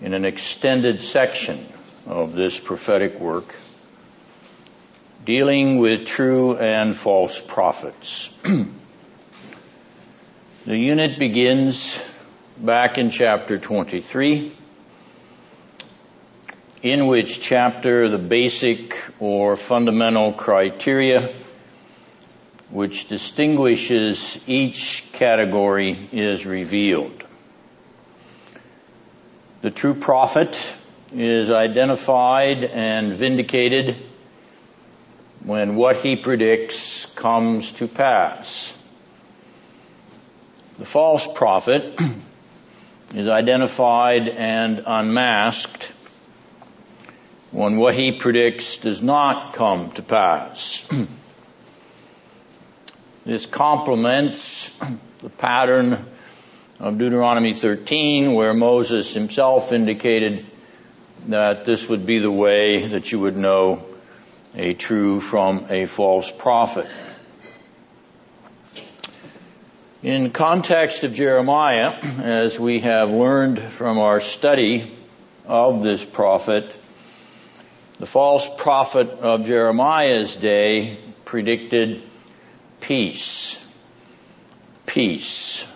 in an extended section of this prophetic work dealing with true and false prophets. the unit begins back in chapter 23, in which chapter the basic or fundamental criteria which distinguishes each category is revealed. The true prophet is identified and vindicated when what he predicts comes to pass. The false prophet is identified and unmasked when what he predicts does not come to pass. this complements the pattern of Deuteronomy 13 where Moses himself indicated that this would be the way that you would know a true from a false prophet. In context of Jeremiah, as we have learned from our study of this prophet, the false prophet of Jeremiah's day predicted peace. Peace.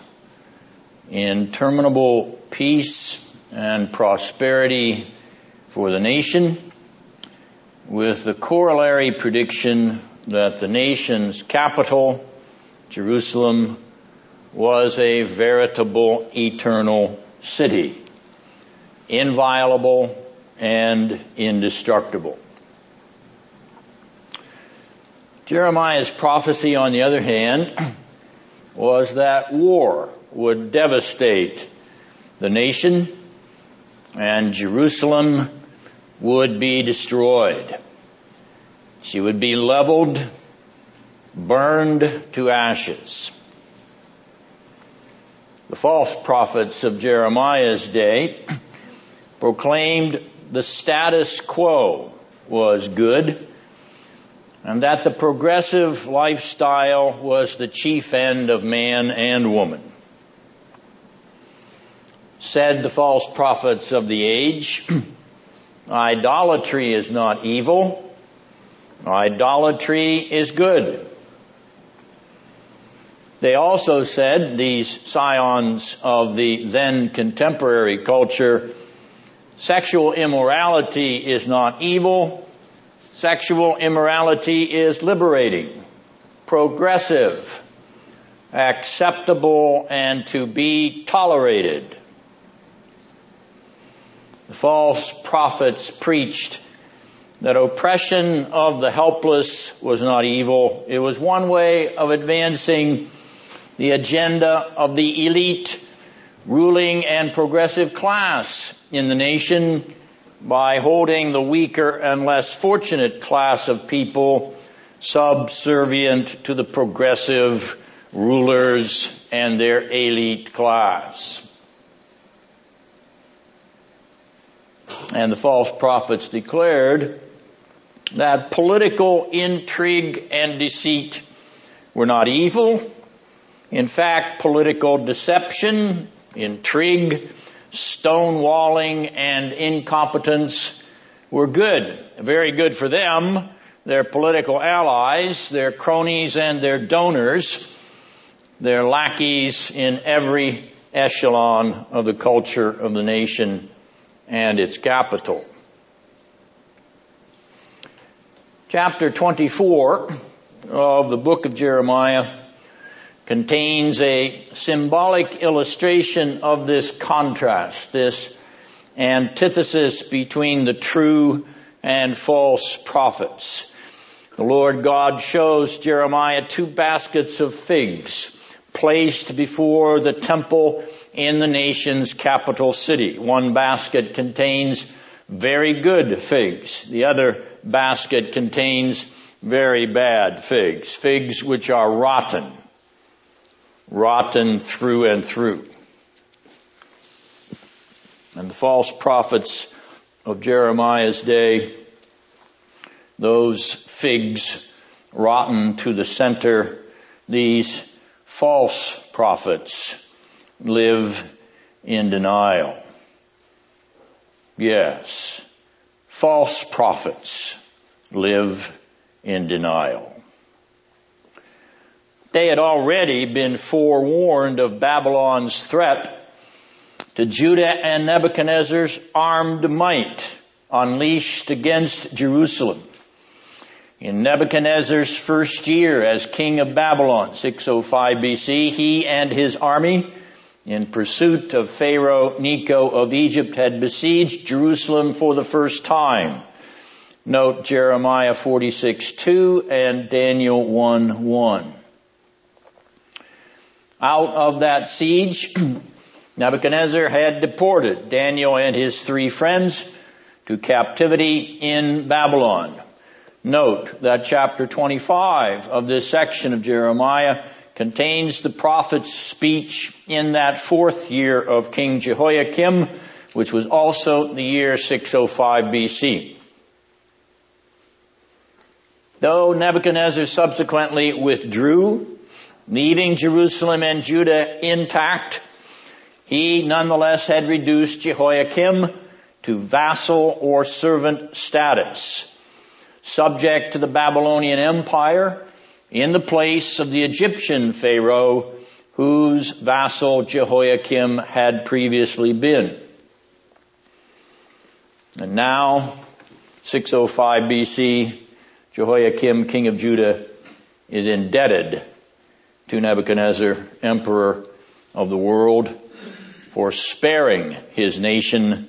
Interminable peace and prosperity for the nation with the corollary prediction that the nation's capital, Jerusalem, was a veritable eternal city, inviolable and indestructible. Jeremiah's prophecy, on the other hand, was that war would devastate the nation and Jerusalem would be destroyed. She would be leveled, burned to ashes. The false prophets of Jeremiah's day proclaimed the status quo was good and that the progressive lifestyle was the chief end of man and woman. Said the false prophets of the age, Idolatry is not evil. Idolatry is good. They also said, these scions of the then contemporary culture, sexual immorality is not evil. Sexual immorality is liberating, progressive, acceptable, and to be tolerated. The false prophets preached that oppression of the helpless was not evil. It was one way of advancing the agenda of the elite ruling and progressive class in the nation by holding the weaker and less fortunate class of people subservient to the progressive rulers and their elite class. And the false prophets declared that political intrigue and deceit were not evil. In fact, political deception, intrigue, stonewalling, and incompetence were good. Very good for them, their political allies, their cronies and their donors, their lackeys in every echelon of the culture of the nation and its capital. Chapter 24 of the book of Jeremiah contains a symbolic illustration of this contrast, this antithesis between the true and false prophets. The Lord God shows Jeremiah two baskets of figs placed before the temple in the nation's capital city. One basket contains very good figs. The other basket contains very bad figs. Figs which are rotten. Rotten through and through. And the false prophets of Jeremiah's day, those figs rotten to the center, these false prophets live in denial. Yes, false prophets live in denial. They had already been forewarned of Babylon's threat to Judah and Nebuchadnezzar's armed might unleashed against Jerusalem. In Nebuchadnezzar's first year as king of Babylon, 605 BC, he and his army in pursuit of Pharaoh Necho of Egypt had besieged Jerusalem for the first time. Note Jeremiah 46 2 and Daniel 1 1. Out of that siege, Nebuchadnezzar had deported Daniel and his three friends to captivity in Babylon. Note that chapter 25 of this section of Jeremiah contains the prophet's speech in that fourth year of King Jehoiakim, which was also the year 605 BC. Though Nebuchadnezzar subsequently withdrew, leaving Jerusalem and Judah intact, he nonetheless had reduced Jehoiakim to vassal or servant status, subject to the Babylonian Empire in the place of the Egyptian Pharaoh whose vassal Jehoiakim had previously been. And now, 605 BC, Jehoiakim, king of Judah, is indebted to Nebuchadnezzar, emperor of the world, for sparing his nation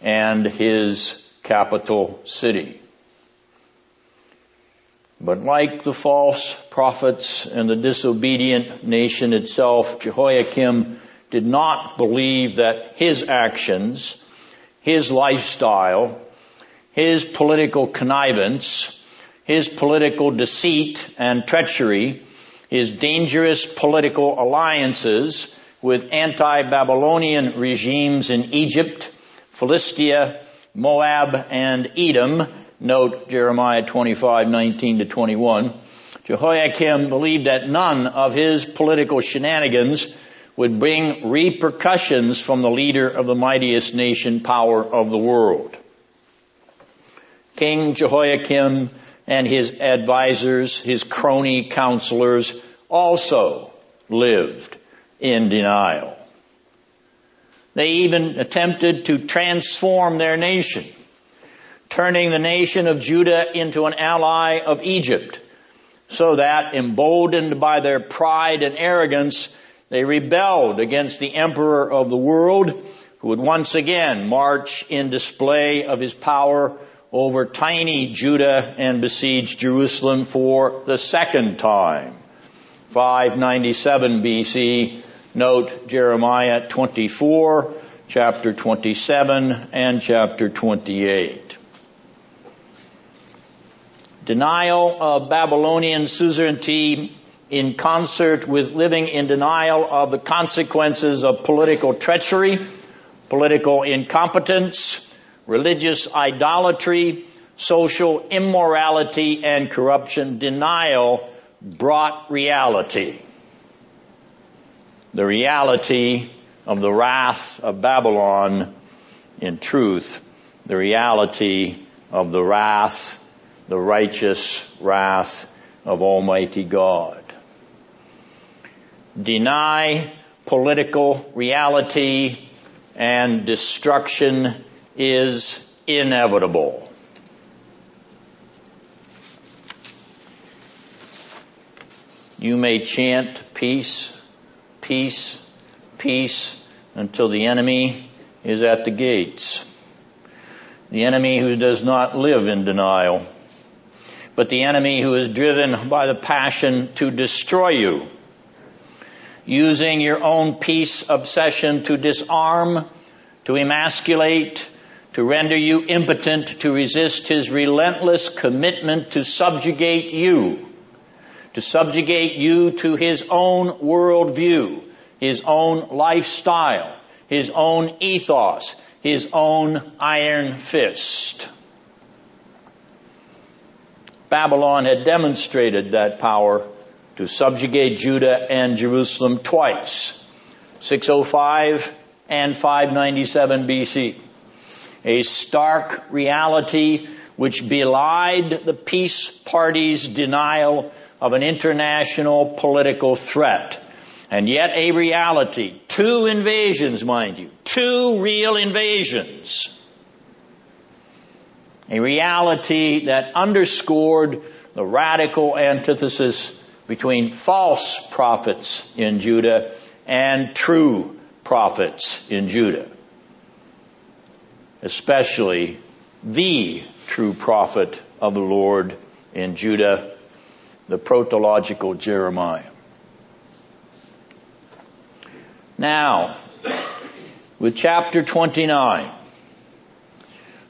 and his capital city. But like the false prophets and the disobedient nation itself, Jehoiakim did not believe that his actions, his lifestyle, his political connivance, his political deceit and treachery, his dangerous political alliances with anti-Babylonian regimes in Egypt, Philistia, Moab, and Edom Note Jeremiah 25, 19 to 21. Jehoiakim believed that none of his political shenanigans would bring repercussions from the leader of the mightiest nation power of the world. King Jehoiakim and his advisors, his crony counselors, also lived in denial. They even attempted to transform their nation turning the nation of Judah into an ally of Egypt, so that, emboldened by their pride and arrogance, they rebelled against the emperor of the world, who would once again march in display of his power over tiny Judah and besiege Jerusalem for the second time. 597 BC, note Jeremiah 24, chapter 27, and chapter 28. Denial of Babylonian suzerainty in concert with living in denial of the consequences of political treachery, political incompetence, religious idolatry, social immorality, and corruption. Denial brought reality. The reality of the wrath of Babylon in truth, the reality of the wrath the righteous wrath of Almighty God. Deny political reality and destruction is inevitable. You may chant peace, peace, peace until the enemy is at the gates. The enemy who does not live in denial but the enemy who is driven by the passion to destroy you, using your own peace obsession to disarm, to emasculate, to render you impotent to resist his relentless commitment to subjugate you, to subjugate you to his own worldview, his own lifestyle, his own ethos, his own iron fist. Babylon had demonstrated that power to subjugate Judah and Jerusalem twice, 605 and 597 BC. a stark reality which belied the peace party's denial of an international political threat. And yet a reality. Two invasions, mind you. Two real invasions. A reality that underscored the radical antithesis between false prophets in Judah and true prophets in Judah. Especially the true prophet of the Lord in Judah, the protological Jeremiah. Now, with chapter 29,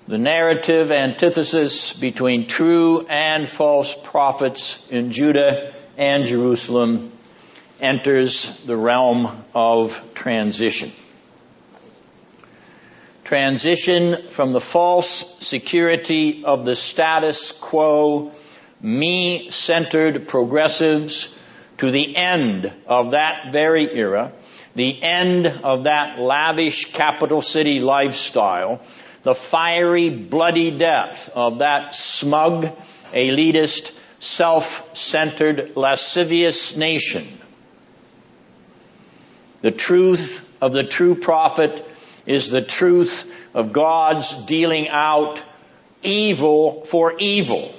the narrative antithesis between true and false prophets in Judah and Jerusalem enters the realm of transition. Transition from the false security of the status quo, me-centered progressives to the end of that very era, the end of that lavish capital city lifestyle, the fiery, bloody death of that smug, elitist, self-centered, lascivious nation. The truth of the true prophet is the truth of God's dealing out evil for evil.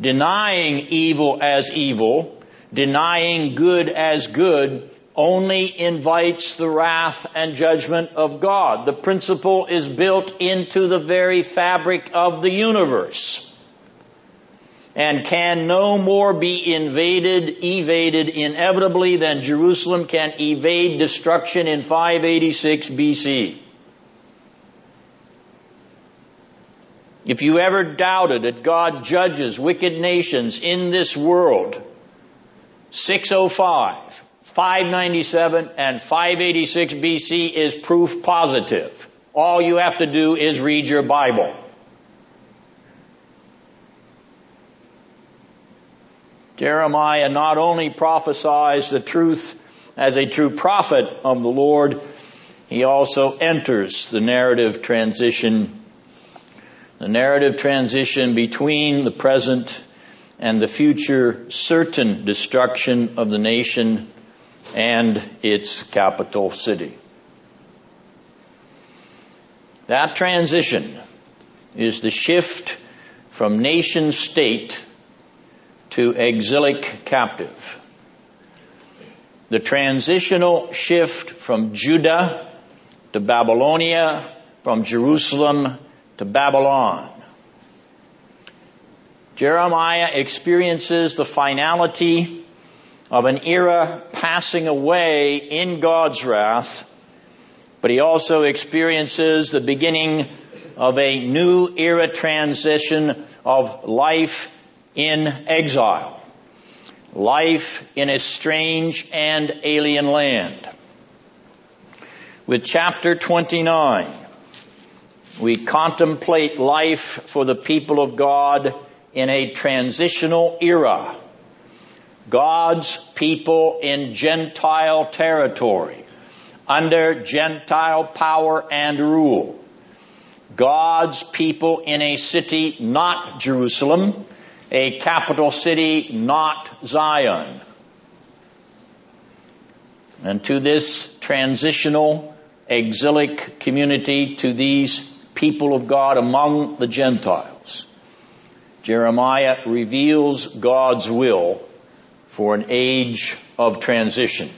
Denying evil as evil, denying good as good, only invites the wrath and judgment of God. The principle is built into the very fabric of the universe and can no more be invaded, evaded inevitably than Jerusalem can evade destruction in 586 BC. If you ever doubted that God judges wicked nations in this world, 605, 597, and 586 BC is proof positive. All you have to do is read your Bible. Jeremiah not only prophesies the truth as a true prophet of the Lord, he also enters the narrative transition, the narrative transition between the present and the future certain destruction of the nation and its capital city. That transition is the shift from nation state to exilic captive. The transitional shift from Judah to Babylonia, from Jerusalem to Babylon. Jeremiah experiences the finality of an era passing away in God's wrath, but he also experiences the beginning of a new era transition of life in exile. Life in a strange and alien land. With chapter 29, we contemplate life for the people of God in a transitional era. God's people in Gentile territory, under Gentile power and rule. God's people in a city not Jerusalem, a capital city, not Zion. And to this transitional exilic community, to these people of God among the Gentiles, Jeremiah reveals God's will for an age of transition.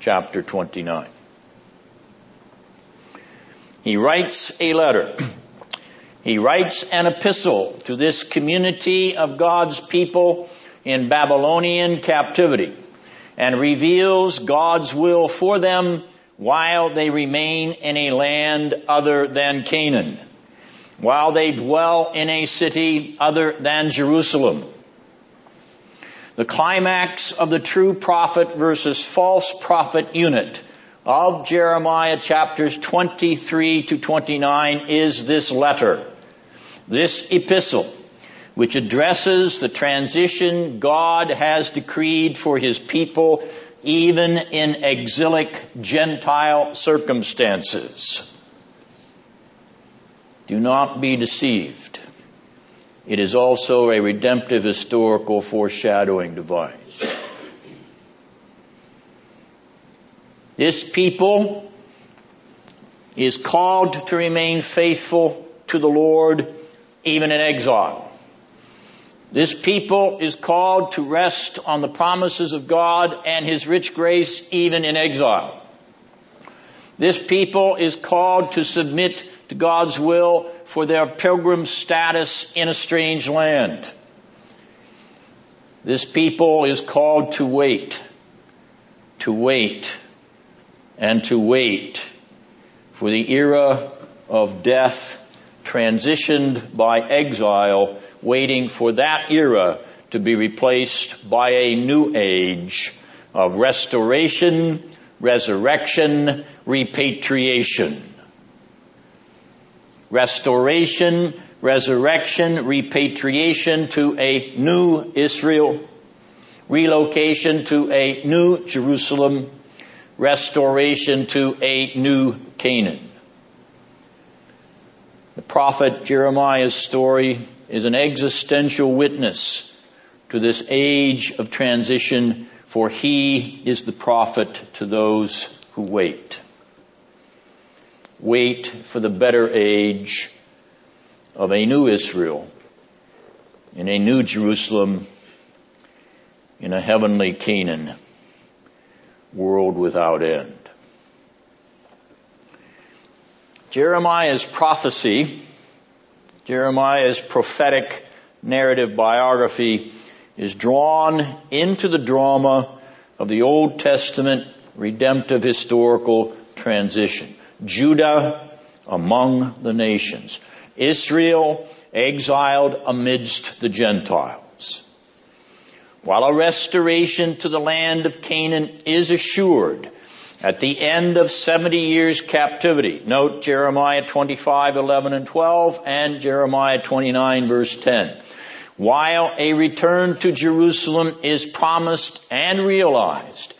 Chapter 29. He writes a letter he writes an epistle to this community of God's people in Babylonian captivity and reveals God's will for them while they remain in a land other than Canaan, while they dwell in a city other than Jerusalem. The climax of the true prophet versus false prophet unit of Jeremiah chapters 23 to 29 is this letter. This epistle, which addresses the transition God has decreed for his people even in exilic Gentile circumstances. Do not be deceived. It is also a redemptive historical foreshadowing device. This people is called to remain faithful to the Lord even in exile. This people is called to rest on the promises of God and His rich grace even in exile. This people is called to submit to God's will for their pilgrim status in a strange land. This people is called to wait, to wait, and to wait for the era of death transitioned by exile, waiting for that era to be replaced by a new age of restoration, resurrection, repatriation. Restoration, resurrection, repatriation to a new Israel, relocation to a new Jerusalem, restoration to a new Canaan. The prophet Jeremiah's story is an existential witness to this age of transition, for he is the prophet to those who wait. Wait for the better age of a new Israel in a new Jerusalem in a heavenly Canaan, world without end. Jeremiah's prophecy, Jeremiah's prophetic narrative biography is drawn into the drama of the Old Testament redemptive historical transition. Judah among the nations. Israel exiled amidst the Gentiles. While a restoration to the land of Canaan is assured, at the end of 70 years captivity. Note Jeremiah 25, 11 and 12 and Jeremiah 29 verse 10. While a return to Jerusalem is promised and realized,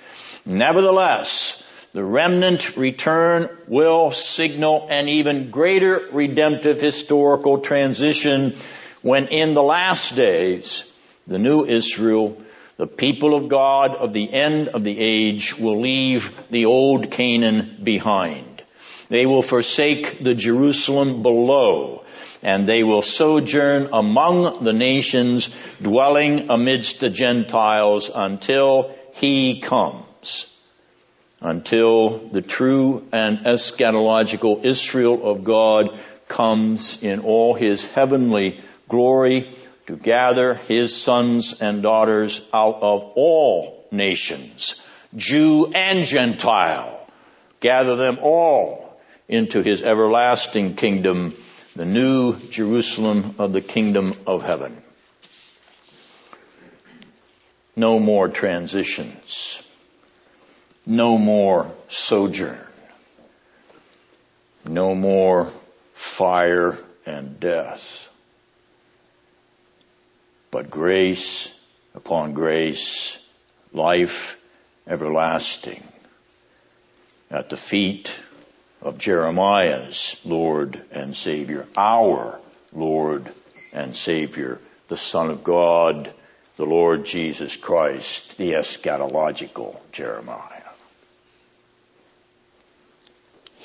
nevertheless, the remnant return will signal an even greater redemptive historical transition when in the last days, the new Israel the people of God of the end of the age will leave the old Canaan behind. They will forsake the Jerusalem below and they will sojourn among the nations, dwelling amidst the Gentiles until he comes. Until the true and eschatological Israel of God comes in all his heavenly glory to gather his sons and daughters out of all nations, Jew and Gentile, gather them all into his everlasting kingdom, the new Jerusalem of the kingdom of heaven. No more transitions. No more sojourn. No more fire and death but grace upon grace, life everlasting at the feet of Jeremiah's Lord and Savior, our Lord and Savior, the Son of God, the Lord Jesus Christ, the eschatological Jeremiah.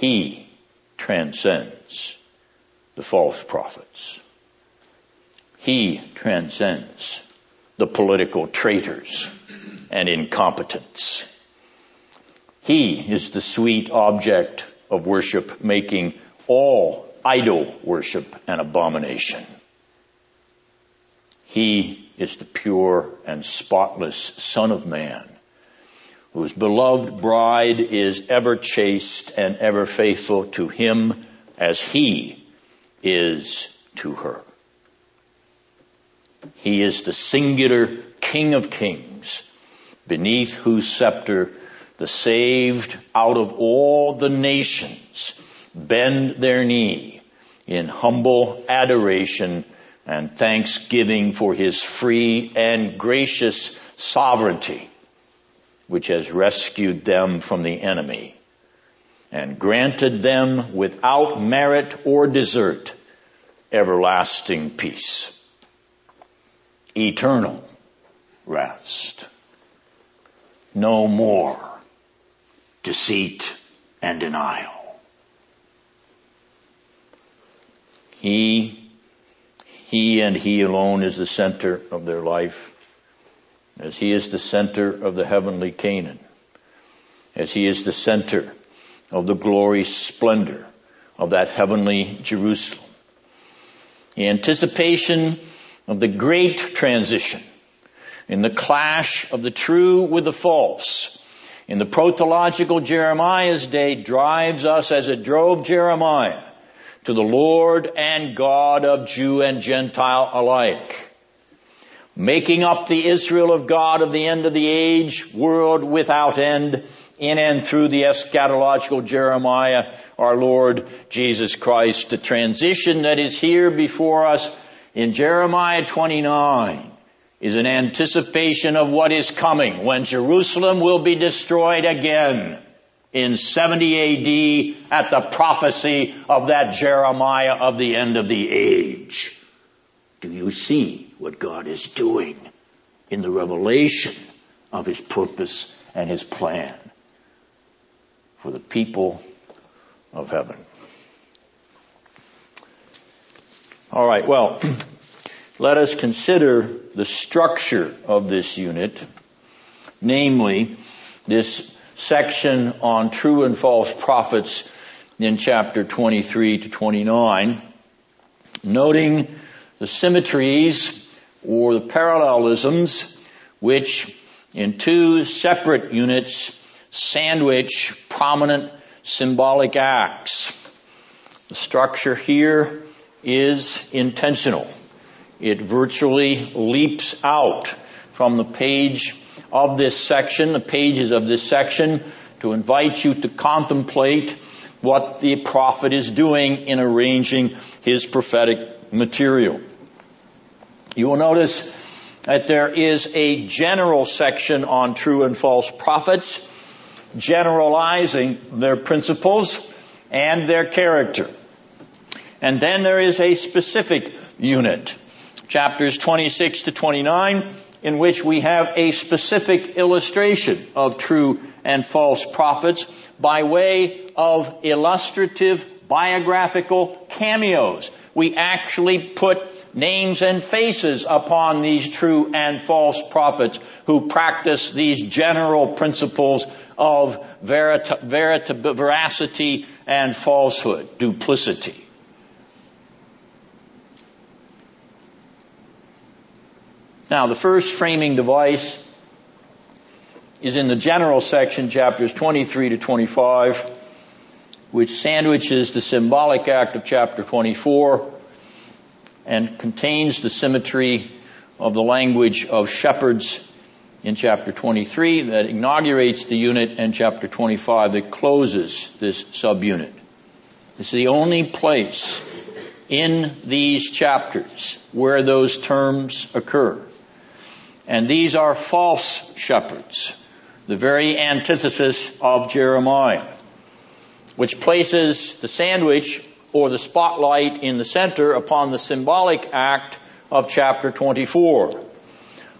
He transcends the false prophets. He transcends the political traitors and incompetents. He is the sweet object of worship, making all idol worship an abomination. He is the pure and spotless Son of Man, whose beloved bride is ever chaste and ever faithful to him as he is to her. He is the singular King of Kings, beneath whose scepter the saved out of all the nations bend their knee in humble adoration and thanksgiving for his free and gracious sovereignty, which has rescued them from the enemy and granted them without merit or desert everlasting peace, eternal rest, no more deceit and denial. He, he and he alone is the center of their life, as he is the center of the heavenly Canaan, as he is the center of the glory splendor of that heavenly Jerusalem. The anticipation of the great transition in the clash of the true with the false in the protological Jeremiah's day drives us as it drove Jeremiah to the Lord and God of Jew and Gentile alike. Making up the Israel of God of the end of the age, world without end, in and through the eschatological Jeremiah, our Lord Jesus Christ. The transition that is here before us in Jeremiah 29 is an anticipation of what is coming when Jerusalem will be destroyed again in 70 AD at the prophecy of that Jeremiah of the end of the age. Do you see what God is doing in the revelation of His purpose and His plan for the people of heaven? All right, well, let us consider the structure of this unit, namely this section on true and false prophets in chapter 23 to 29, noting the symmetries or the parallelisms which in two separate units sandwich prominent symbolic acts. The structure here is intentional. It virtually leaps out from the page of this section, the pages of this section, to invite you to contemplate what the prophet is doing in arranging his prophetic material. You will notice that there is a general section on true and false prophets, generalizing their principles and their character. And then there is a specific unit, chapters 26 to 29, in which we have a specific illustration of true and false prophets by way of illustrative biographical cameos. We actually put names and faces upon these true and false prophets who practice these general principles of verita, veracity and falsehood, duplicity. Now, the first framing device is in the general section, chapters 23 to 25, which sandwiches the symbolic act of chapter 24 and contains the symmetry of the language of shepherds in chapter 23 that inaugurates the unit and chapter 25 that closes this subunit. It's the only place in these chapters where those terms occur. And these are false shepherds, the very antithesis of Jeremiah, which places the sandwich or the spotlight in the center upon the symbolic act of chapter 24.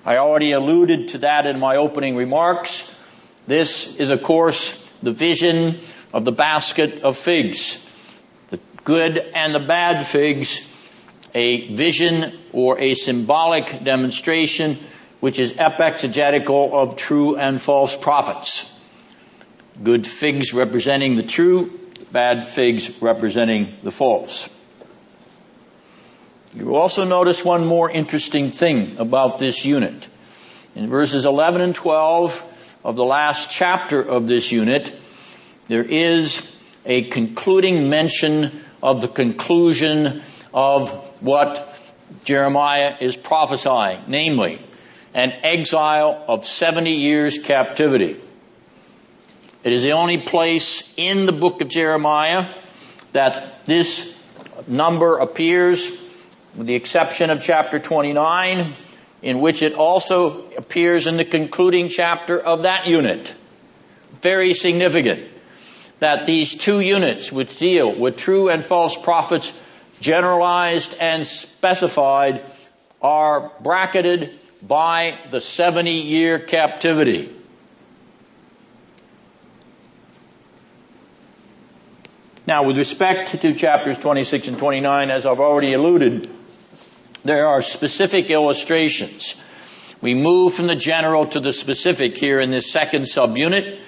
I already alluded to that in my opening remarks. This is of course the vision of the basket of figs. The good and the bad figs, a vision or a symbolic demonstration which is epexegetical of true and false prophets. Good figs representing the true, bad figs representing the false. You also notice one more interesting thing about this unit. In verses 11 and 12 of the last chapter of this unit, there is a concluding mention of the conclusion of what Jeremiah is prophesying, namely, an exile of 70 years captivity. It is the only place in the book of Jeremiah that this number appears, with the exception of chapter 29, in which it also appears in the concluding chapter of that unit. Very significant that these two units which deal with true and false prophets generalized and specified, are bracketed by the 70 year captivity. Now, with respect to chapters 26 and 29, as I've already alluded, there are specific illustrations. We move from the general to the specific here in this second subunit.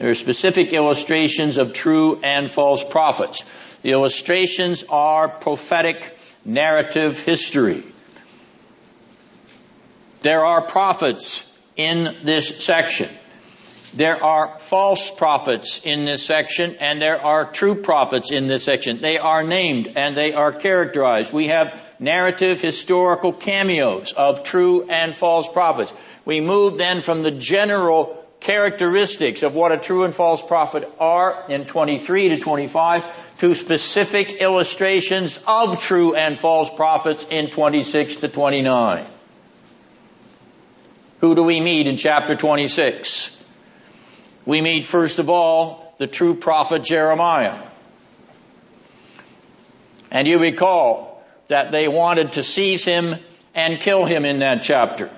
There are specific illustrations of true and false prophets. The illustrations are prophetic narrative history. There are prophets in this section. There are false prophets in this section and there are true prophets in this section. They are named and they are characterized. We have narrative historical cameos of true and false prophets. We move then from the general characteristics of what a true and false prophet are in 23 to 25 to specific illustrations of true and false prophets in 26 to 29. Who do we meet in chapter 26? We meet first of all the true prophet Jeremiah. And you recall that they wanted to seize him and kill him in that chapter.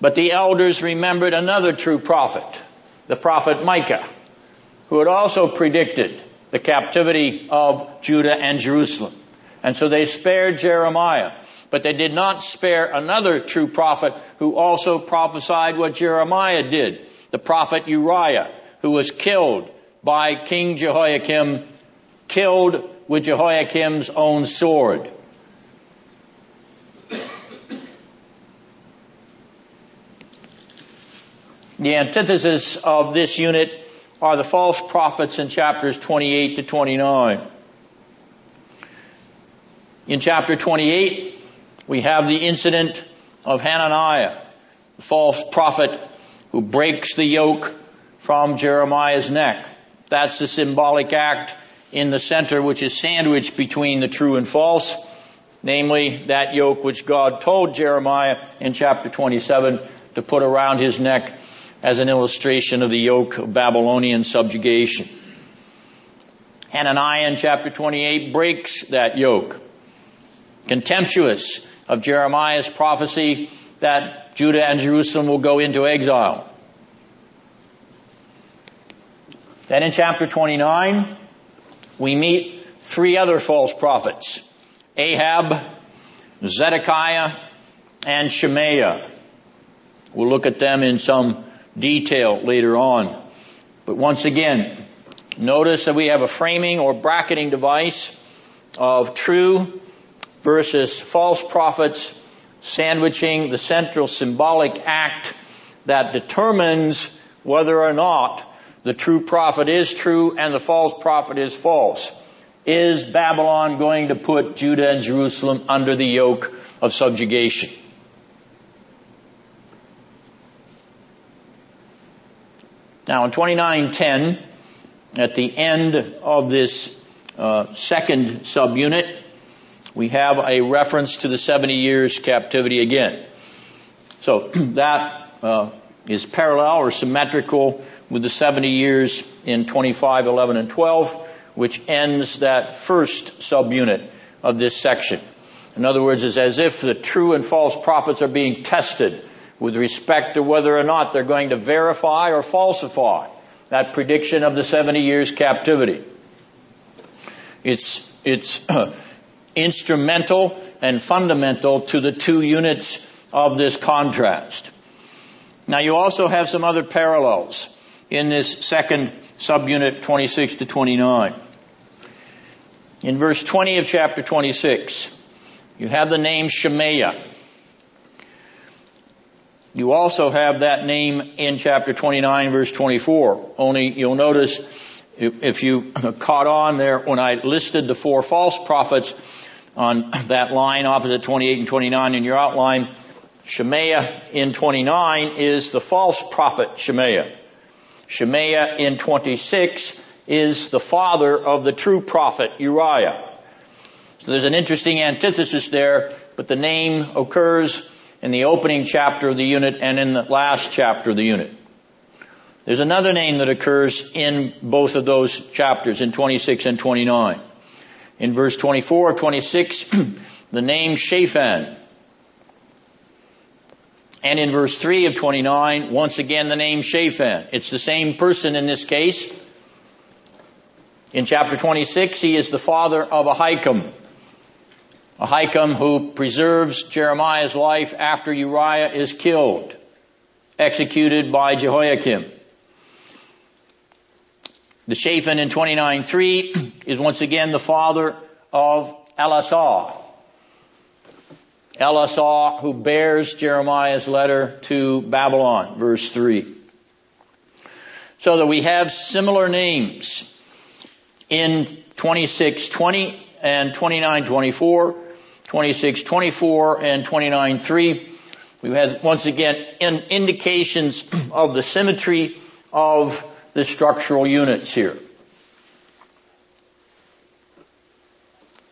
But the elders remembered another true prophet, the prophet Micah, who had also predicted the captivity of Judah and Jerusalem. And so they spared Jeremiah. But they did not spare another true prophet who also prophesied what Jeremiah did, the prophet Uriah, who was killed by King Jehoiakim, killed with Jehoiakim's own sword. The antithesis of this unit are the false prophets in chapters 28 to 29. In chapter 28, we have the incident of Hananiah, the false prophet who breaks the yoke from Jeremiah's neck. That's the symbolic act in the center which is sandwiched between the true and false, namely that yoke which God told Jeremiah in chapter 27 to put around his neck as an illustration of the yoke of Babylonian subjugation. Hananiah in chapter 28 breaks that yoke. Contemptuous of Jeremiah's prophecy that Judah and Jerusalem will go into exile. Then in chapter 29, we meet three other false prophets. Ahab, Zedekiah, and Shemaiah. We'll look at them in some detail later on. But once again, notice that we have a framing or bracketing device of true versus false prophets, sandwiching the central symbolic act that determines whether or not the true prophet is true and the false prophet is false. Is Babylon going to put Judah and Jerusalem under the yoke of subjugation? Now in 2910, at the end of this uh, second subunit, we have a reference to the 70 years captivity again. So that uh, is parallel or symmetrical with the 70 years in 25, 11, and 12, which ends that first subunit of this section. In other words, it's as if the true and false prophets are being tested with respect to whether or not they're going to verify or falsify that prediction of the 70 years captivity. It's, it's instrumental and fundamental to the two units of this contrast. Now you also have some other parallels in this second subunit 26 to 29. In verse 20 of chapter 26, you have the name Shemaiah. You also have that name in chapter 29 verse 24. Only you'll notice if you caught on there when I listed the four false prophets, on that line opposite 28 and 29 in your outline. Shemaiah in 29 is the false prophet Shemaiah. Shemaiah in 26 is the father of the true prophet Uriah. So there's an interesting antithesis there, but the name occurs in the opening chapter of the unit and in the last chapter of the unit. There's another name that occurs in both of those chapters in 26 and 29. In verse 24 of 26, the name Shaphan. And in verse 3 of 29, once again the name Shaphan. It's the same person in this case. In chapter 26, he is the father of Ahikam. Ahikam who preserves Jeremiah's life after Uriah is killed, executed by Jehoiakim. The Shaphan in 29.3 is once again the father of Elasah. Elisah who bears Jeremiah's letter to Babylon, verse 3. So that we have similar names in 2620 and 2924, 2624 and 293. We have once again in indications of the symmetry of the structural units here.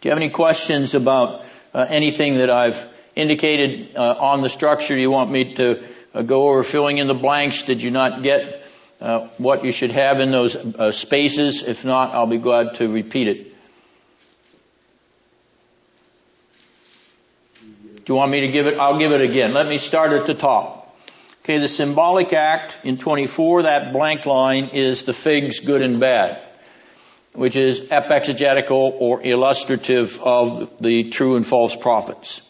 Do you have any questions about uh, anything that I've indicated uh, on the structure Do you want me to uh, go over filling in the blanks? Did you not get uh, what you should have in those uh, spaces? If not, I'll be glad to repeat it. Do you want me to give it? I'll give it again. Let me start at the top. Okay, the symbolic act in 24, that blank line is the figs good and bad, which is epexegetical or illustrative of the true and false prophets.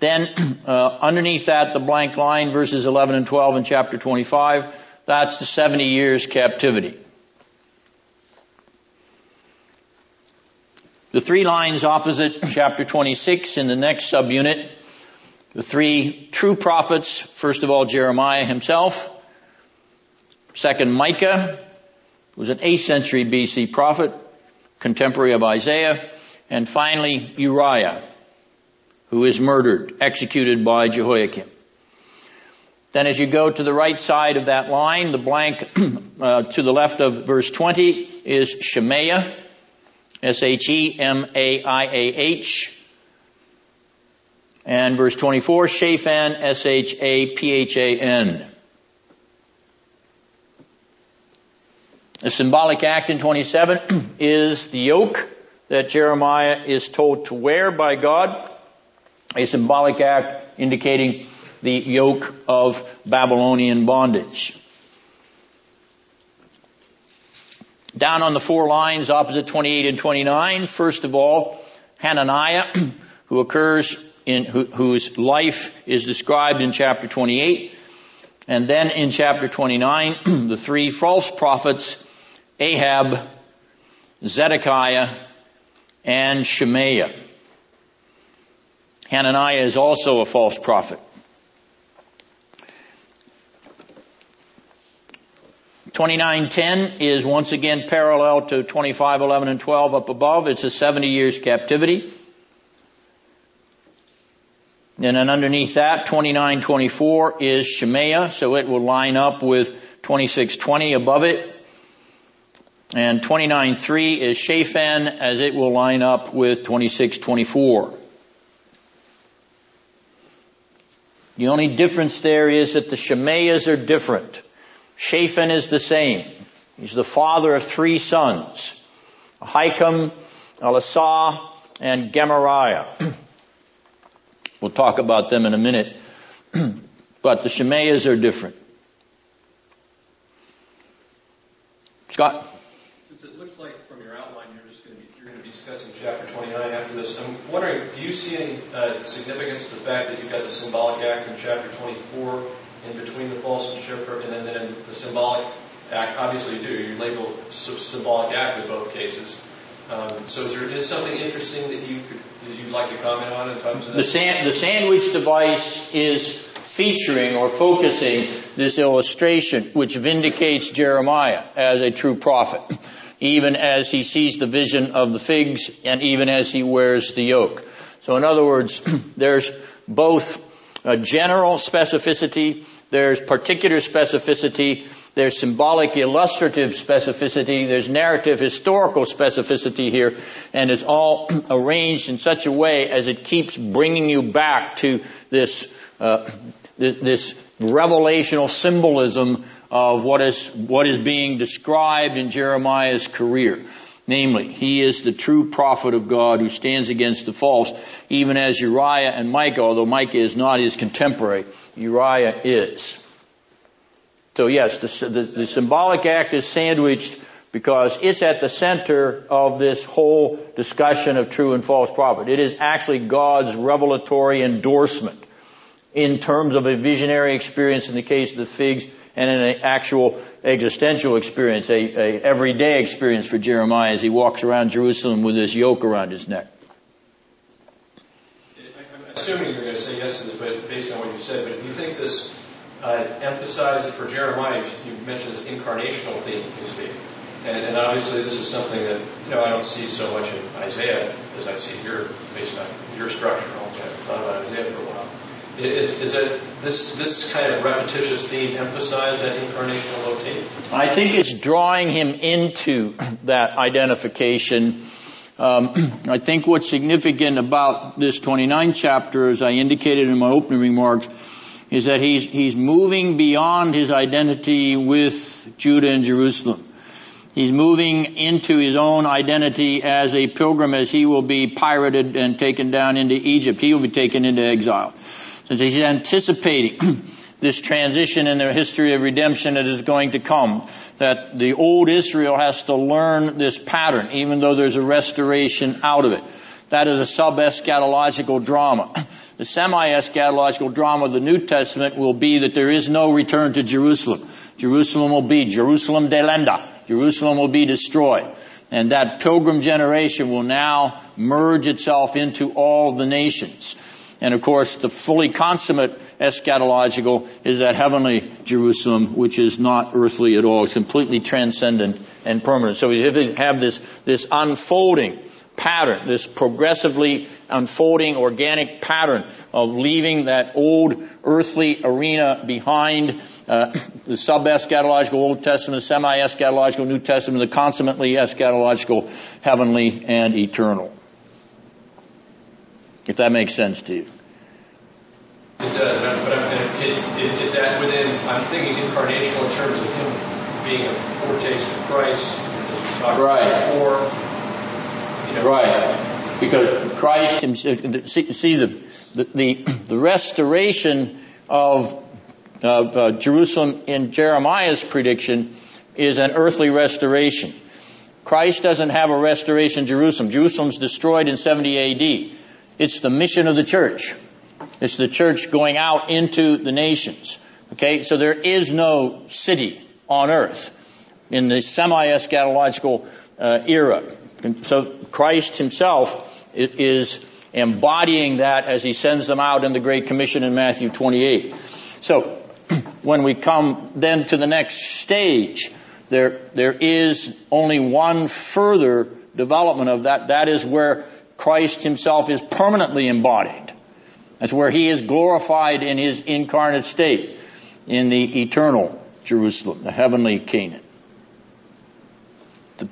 Then, uh, underneath that, the blank line, verses 11 and 12 in chapter 25, that's the 70 years captivity. The three lines opposite chapter 26 in the next subunit, the three true prophets, first of all Jeremiah himself, second Micah, who was an 8th century BC prophet, contemporary of Isaiah, and finally Uriah, who is murdered, executed by Jehoiakim. Then as you go to the right side of that line, the blank uh, to the left of verse 20 is Shemaiah, S-H-E-M-A-I-A-H. And verse 24, Shaphan, S-H-A-P-H-A-N. The symbolic act in 27 is the yoke that Jeremiah is told to wear by God a symbolic act indicating the yoke of Babylonian bondage. Down on the four lines opposite 28 and 29, first of all, Hananiah, who occurs in, who, whose life is described in chapter 28, and then in chapter 29, the three false prophets, Ahab, Zedekiah, and Shemaiah. Hananiah is also a false prophet. 2910 is once again parallel to 2511 and 12 up above. It's a 70 years captivity. And then underneath that, 2924 is Shemaiah, so it will line up with 2620 above it. And 29.3 is Shaphan as it will line up with 26.24. The only difference there is that the Shemaiahs are different. Shaphan is the same. He's the father of three sons. Ahikam, Elisah, and Gemariah. we'll talk about them in a minute. but the Shemaiahs are different. Scott? Since it looks like from your outline you're just going to be, you're going to be discussing chapter 29 after this, I'm wondering, do you see any uh, significance to the fact that you've got the symbolic act in chapter 24 in between the false and and then, then the symbolic act. Obviously, you do. You label symbolic act in both cases. Um, so, is there is something interesting that you could that you'd like to comment on in terms of that? The, sand, the sandwich device is featuring or focusing this illustration, which vindicates Jeremiah as a true prophet, even as he sees the vision of the figs and even as he wears the yoke. So, in other words, there's both a general specificity, there's particular specificity, there's symbolic illustrative specificity, there's narrative historical specificity here, and it's all arranged in such a way as it keeps bringing you back to this, uh, this, revelational symbolism of what is, what is being described in Jeremiah's career. Namely, he is the true prophet of God who stands against the false, even as Uriah and Micah, although Micah is not his contemporary, Uriah is. So yes, the, the, the symbolic act is sandwiched because it's at the center of this whole discussion of true and false prophet. It is actually God's revelatory endorsement in terms of a visionary experience in the case of the figs and an actual existential experience, a, a everyday experience for Jeremiah as he walks around Jerusalem with this yoke around his neck. I'm assuming you're going to say yes to this, but based on what you said, but do you think this uh, emphasizes for Jeremiah, you mentioned this incarnational theme, you see, and, and, obviously this is something that you know I don't see so much in Isaiah as I see here, based on your structure. I've thought about Isaiah for a while. Is, is it this this kind of repetitious theme emphasize that incarnational motif? I think it's drawing him into that identification. Um, I think what's significant about this 29th chapter, as I indicated in my opening remarks, is that he's he's moving beyond his identity with Judah and Jerusalem. He's moving into his own identity as a pilgrim as he will be pirated and taken down into Egypt. He will be taken into exile since he's anticipating this transition in the history of redemption that is going to come, that the old Israel has to learn this pattern, even though there's a restoration out of it. That is a sub-eschatological drama. The semi-eschatological drama of the New Testament will be that there is no return to Jerusalem. Jerusalem will be Jerusalem delenda. Jerusalem will be destroyed. And that pilgrim generation will now merge itself into all the nations. And of course, the fully consummate eschatological is that heavenly Jerusalem, which is not earthly at all. It's completely transcendent and permanent. So we have this, this unfolding pattern, this progressively unfolding organic pattern of leaving that old earthly arena behind, uh, the sub-eschatological Old Testament, the semi-eschatological New Testament, the consummately eschatological heavenly and eternal. If that makes sense to you. It does, but I'm, is that within, I'm thinking incarnational in terms of him being a foretaste of Christ, right. before. You know, right. Because Christ himself, see, see the, the, the, restoration of, of uh, Jerusalem in Jeremiah's prediction is an earthly restoration. Christ doesn't have a restoration in Jerusalem. Jerusalem's destroyed in 70 AD. It's the mission of the church. It's the church going out into the nations. Okay, so there is no city on earth in the semi-eschatological uh, era. So Christ himself is embodying that as he sends them out in the Great Commission in Matthew 28. So when we come then to the next stage, there, there is only one further development of that. That is where Christ himself is permanently embodied. That's where he is glorified in his incarnate state in the eternal Jerusalem, the heavenly Canaan. The,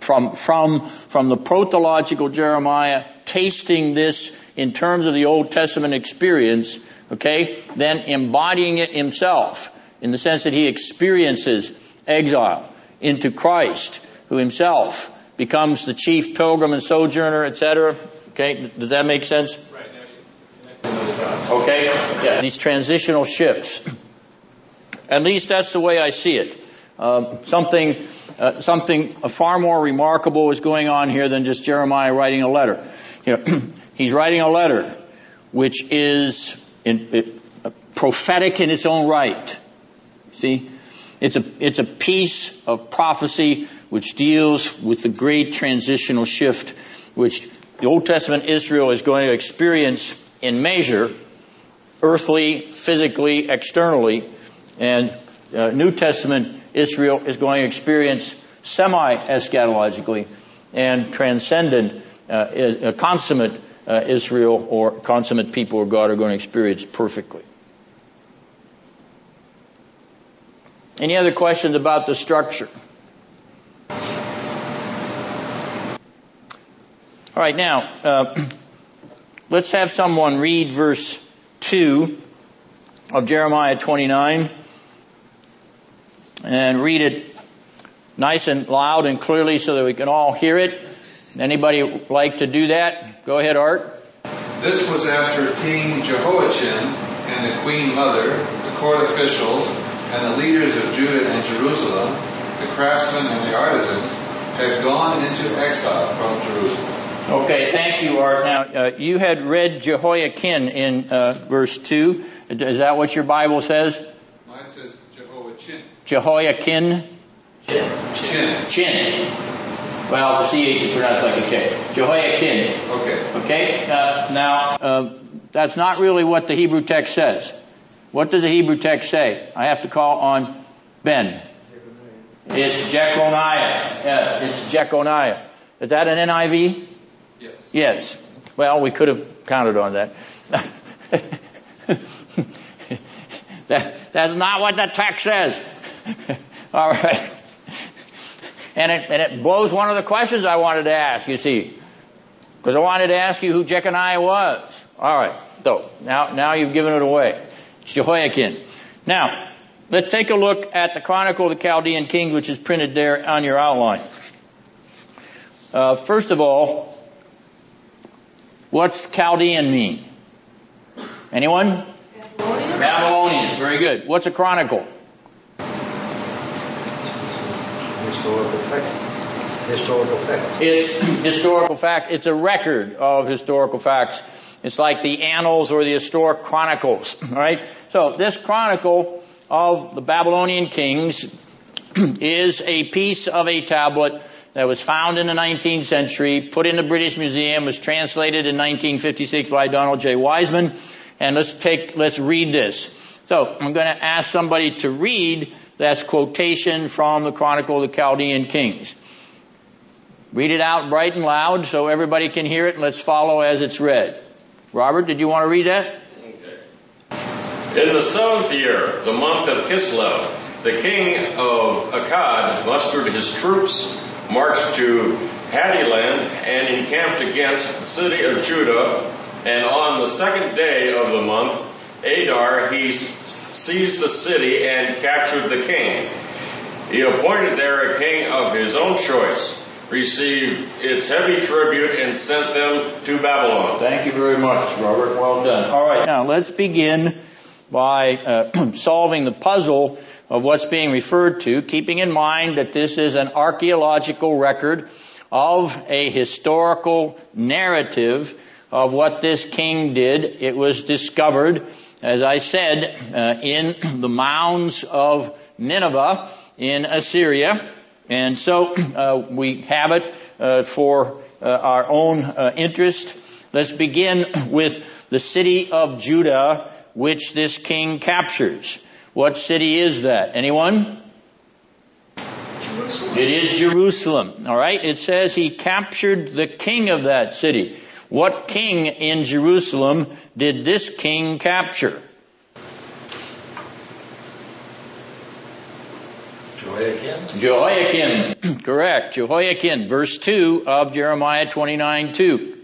from, from, from the protological Jeremiah tasting this in terms of the Old Testament experience, okay, then embodying it himself in the sense that he experiences exile into Christ, who himself becomes the chief pilgrim and sojourner, etc. Okay, does that make sense? Okay, yeah, these transitional shifts. At least that's the way I see it. Um, something, uh, something far more remarkable is going on here than just Jeremiah writing a letter. You know, he's writing a letter which is in, it, uh, prophetic in its own right. See, it's a it's a piece of prophecy which deals with the great transitional shift which the Old Testament Israel is going to experience in measure, earthly, physically, externally, and uh, New Testament Israel is going to experience semi-eschatologically and transcendent, uh, consummate uh, Israel or consummate people of God are going to experience perfectly. Any other questions about the structure? All right, now, uh, let's have someone read verse 2 of Jeremiah 29 and read it nice and loud and clearly so that we can all hear it. Anybody like to do that? Go ahead, Art. This was after King Jehoiachin and the queen mother, the court officials, and the leaders of Judah and Jerusalem, the craftsmen and the artisans, had gone into exile from Jerusalem. Okay, thank you, Art. Now, uh, you had read Jehoiakim in uh, verse 2. Is that what your Bible says? Mine says Jehoiachin. Jehoiakim? Chin. Chin. Well, the CH is pronounced like a K. Jehoiakim. Okay. Okay? Uh, now, uh, that's not really what the Hebrew text says. What does the Hebrew text say? I have to call on Ben. It's Jeconiah. Yeah, it's Jeconiah. Is that an NIV? Yes. Yes. Well, we could have counted on that. that that's not what the text says. All right. And it, and it blows one of the questions I wanted to ask, you see. Because I wanted to ask you who Jeconiah was. All right. So now, now you've given it away. It's Jehoiachin. Now, let's take a look at the Chronicle of the Chaldean King, which is printed there on your outline. Uh, first of all, what's Chaldean mean? Anyone? Babylonian? Babylonian. Very good. What's a chronicle? historical fact. Historical fact. It's historical fact. It's a record of historical facts. It's like the annals or the historic chronicles, right? So this chronicle of the Babylonian kings is a piece of a tablet that was found in the 19th century, put in the British Museum, was translated in 1956 by Donald J. Wiseman. And let's take, let's read this. So I'm going to ask somebody to read that's quotation from the Chronicle of the Chaldean Kings. Read it out bright and loud so everybody can hear it and let's follow as it's read. Robert, did you want to read that? Okay. In the seventh year, the month of Kislev, the king of Akkad mustered his troops, marched to Hatti-land, and encamped against the city of Judah. And on the second day of the month, Adar, he seized the city and captured the king. He appointed there a king of his own choice, received its heavy tribute, and sent them to Babylon. Thank you very much, Robert. Well done. All right, now let's begin by uh, solving the puzzle of what's being referred to, keeping in mind that this is an archaeological record of a historical narrative of what this king did. It was discovered, as I said, uh, in the mounds of Nineveh in Assyria. And so uh, we have it uh, for uh, our own uh, interest. Let's begin with the city of Judah, which this king captures. What city is that? Anyone? Jerusalem. It is Jerusalem. All right. It says he captured the king of that city. What king in Jerusalem did this king capture? Jehoiachin. Jehoiachin. Correct. Jehoiachin. Verse 2 of Jeremiah 29 2.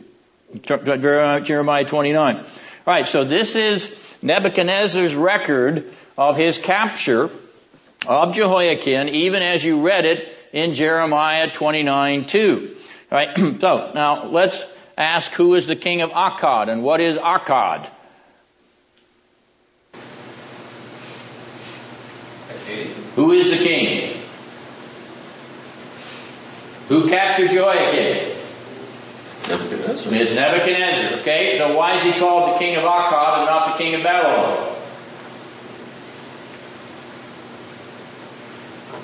Jeremiah 29. All right. So this is Nebuchadnezzar's record of his capture of Jehoiachin, even as you read it in Jeremiah 29 2. All right. So now let's ask who is the king of Akkad and what is Akkad? Who is the king? Who captured Jehoiachin? Nebuchadnezzar. It's Nebuchadnezzar. Okay, so why is he called the king of Akkad and not the king of Babylon?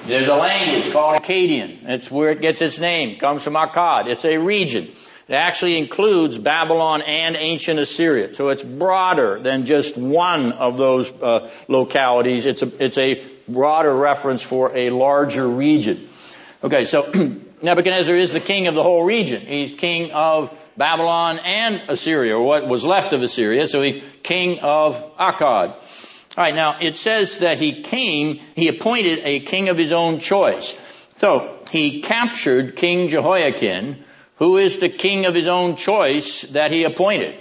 There's a language called Akkadian. That's where it gets its name. It comes from Akkad. It's a region. It actually includes Babylon and ancient Assyria. So it's broader than just one of those uh, localities. It's a, it's a broader reference for a larger region. Okay, so Nebuchadnezzar is the king of the whole region. He's king of Babylon and Assyria, or what was left of Assyria. So he's king of Akkad. All right, now it says that he came, he appointed a king of his own choice. So he captured King Jehoiachin, who is the king of his own choice that he appointed.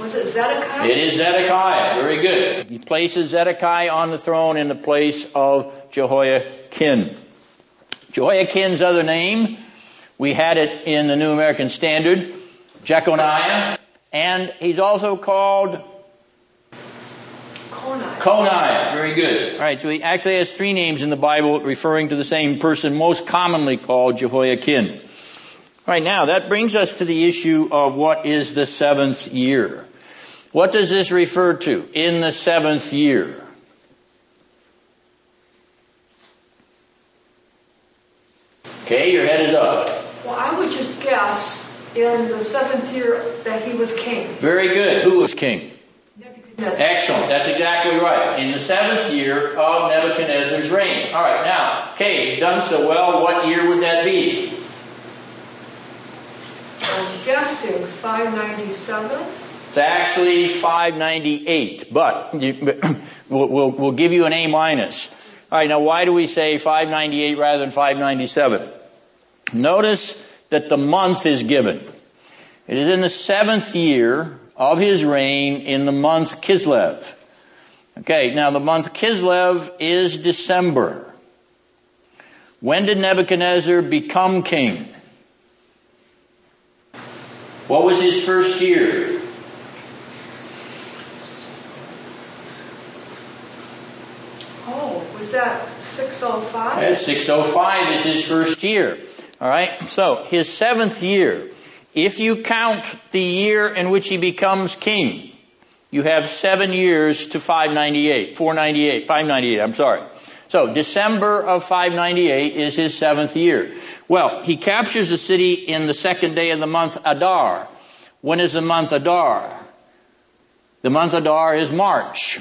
Was it Zedekiah? It is Zedekiah. Very good. He places Zedekiah on the throne in the place of Jehoiachin. Jehoiachin's other name, we had it in the New American Standard, Jeconiah, and he's also called Coniah. Coniah. Very good. All right, so he actually has three names in the Bible referring to the same person, most commonly called Jehoiachin. All right, now that brings us to the issue of what is the seventh year. What does this refer to? In the seventh year. Okay, your head is up. Well, I would just guess in the seventh year that he was king. Very good. Who was king? Nebuchadnezzar. Excellent. That's exactly right. In the seventh year of Nebuchadnezzar's reign. All right. Now, okay, you've done so well. What year would that be? I'm guessing 597. It's actually 598, but you, we'll, we'll, we'll give you an A minus. All right. Now, why do we say 598 rather than 597? Notice that the month is given. It is in the seventh year of his reign in the month Kislev. Okay, now the month Kislev is December. When did Nebuchadnezzar become king? What was his first year? Oh, that 605? At 605 is oh his first year. Alright, so his seventh year. If you count the year in which he becomes king, you have seven years to 598, 498, 598, I'm sorry. So December of 598 is his seventh year. Well, he captures the city in the second day of the month Adar. When is the month Adar? The month Adar is March.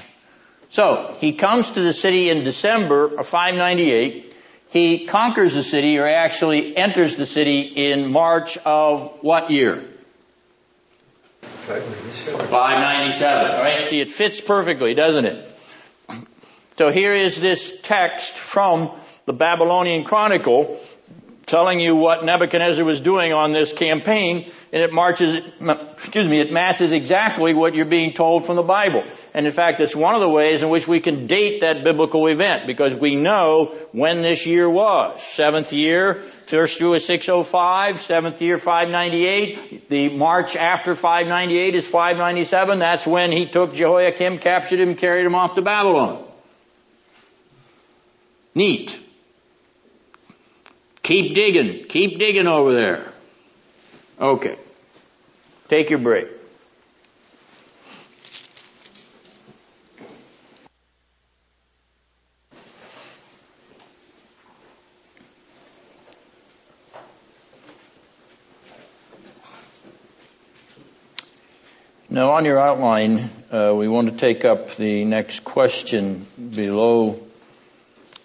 So he comes to the city in December of 598. He conquers the city or actually enters the city in March of what year? 597. 597. All right. See, it fits perfectly, doesn't it? So here is this text from the Babylonian Chronicle telling you what Nebuchadnezzar was doing on this campaign, and it marches, excuse me, it matches exactly what you're being told from the Bible. And in fact, it's one of the ways in which we can date that biblical event, because we know when this year was. Seventh year, first through is 605, seventh year 598, the March after 598 is 597, that's when he took Jehoiachin, captured him, carried him off to Babylon. Neat. Keep digging. Keep digging over there. Okay. Take your break. Now on your outline, uh, we want to take up the next question below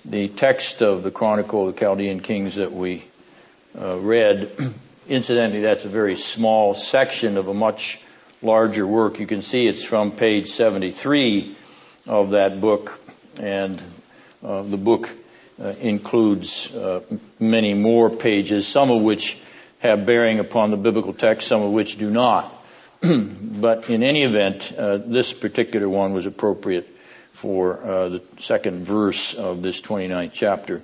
the text of the Chronicle of the Chaldean Kings that we uh, read. Incidentally, that's a very small section of a much larger work. You can see it's from page 73 of that book, and uh, the book uh, includes uh, many more pages, some of which have bearing upon the biblical text, some of which do not. but in any event, uh, this particular one was appropriate for uh, the second verse of this 29th chapter.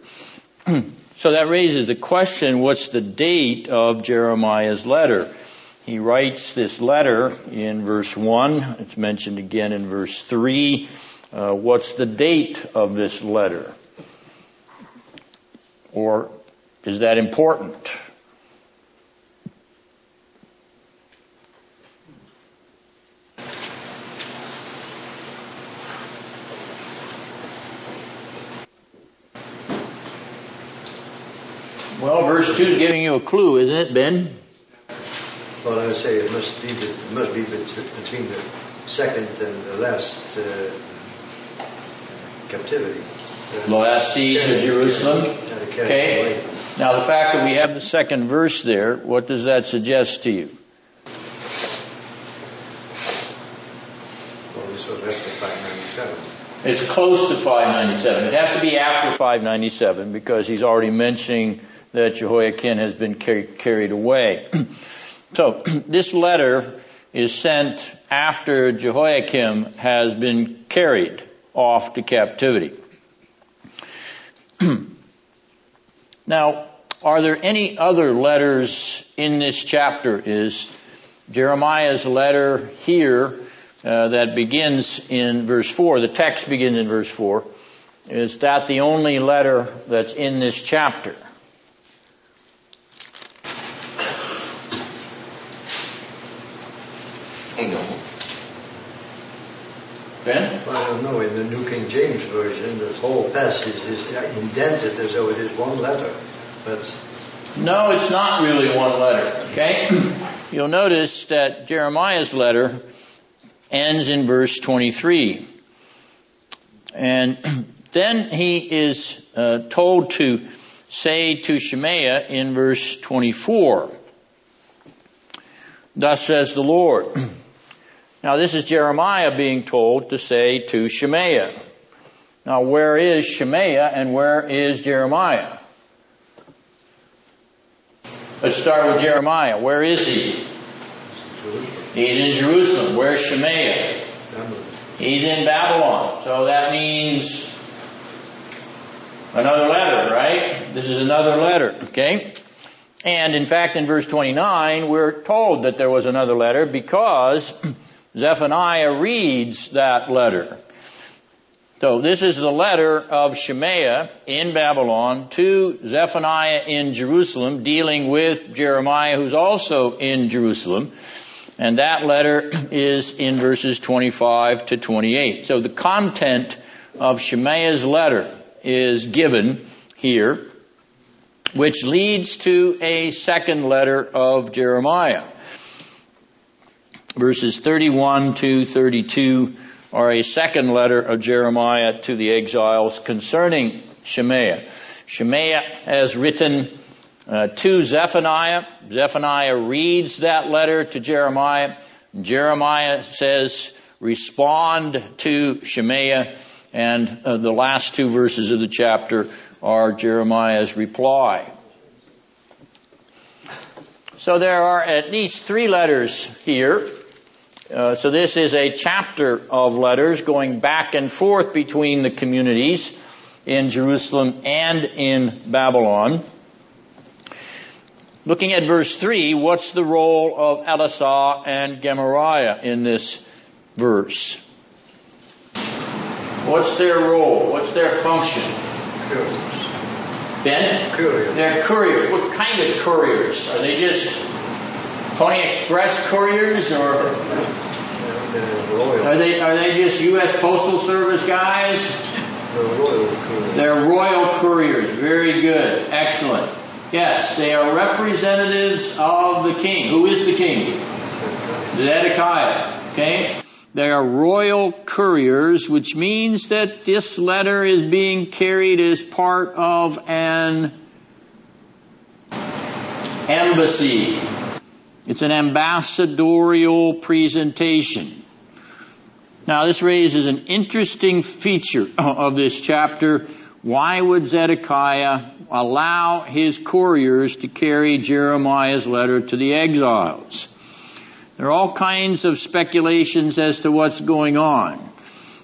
so that raises the question, what's the date of Jeremiah's letter? He writes this letter in verse 1. It's mentioned again in verse 3. Uh, what's the date of this letter? Or is that important? Is giving you a clue, isn't it, Ben? Well, I would say it must be, the, it must be between the second and the last uh, captivity. The last siege of Jerusalem. Okay. Now the fact that we have the second verse there, what does that suggest to you? Well, we sort of have to 597. It's close to 597. It'd have to be after 597 because he's already mentioning that Jehoiachin has been car- carried away. so this letter is sent after Jehoiachin has been carried off to captivity. now, are there any other letters in this chapter? Is Jeremiah's letter here uh, that begins in verse 4, the text begins in verse 4, is that the only letter that's in this chapter? Ben? I don't know. In the New King James Version, the whole passage is indented as though it is one letter. But no, it's not really one letter. Okay? You'll notice that Jeremiah's letter ends in verse 23. And then he is uh, told to say to Shemaiah in verse 24, Thus says the Lord. Now this is Jeremiah being told to say to Shemaiah. Now where is Shemaiah and where is Jeremiah? Let's start with Jeremiah. Where is he? He's in Jerusalem. Where's Shemaiah? He's in Babylon. So that means another letter, right? This is another letter, okay? And in fact, in verse 29, we're told that there was another letter because Zephaniah reads that letter. So this is the letter of Shemaiah in Babylon to Zephaniah in Jerusalem dealing with Jeremiah who's also in Jerusalem. And that letter is in verses 25 to 28. So the content of Shemaiah's letter is given here, which leads to a second letter of Jeremiah verses 31 to 32 are a second letter of Jeremiah to the exiles concerning Shemaiah. Shemaiah has written uh, to Zephaniah. Zephaniah reads that letter to Jeremiah. Jeremiah says, respond to Shemaiah. And uh, the last two verses of the chapter are Jeremiah's reply. So there are at least three letters here uh, so this is a chapter of letters going back and forth between the communities in Jerusalem and in Babylon. Looking at verse 3, what's the role of Elasah and Gemariah in this verse? What's their role? What's their function? Couriers. Ben? Couriers. They're couriers. What kind of couriers? Are they just Pony Express couriers or are they are they just U.S. Postal Service guys? They're royal couriers. They're royal couriers. Very good. Excellent. Yes, they are representatives of the king. Who is the king? Zedekiah. Okay? They are royal couriers, which means that this letter is being carried as part of an embassy. It's an ambassadorial presentation. Now this raises an interesting feature of this chapter. Why would Zedekiah allow his couriers to carry Jeremiah's letter to the exiles? There are all kinds of speculations as to what's going on.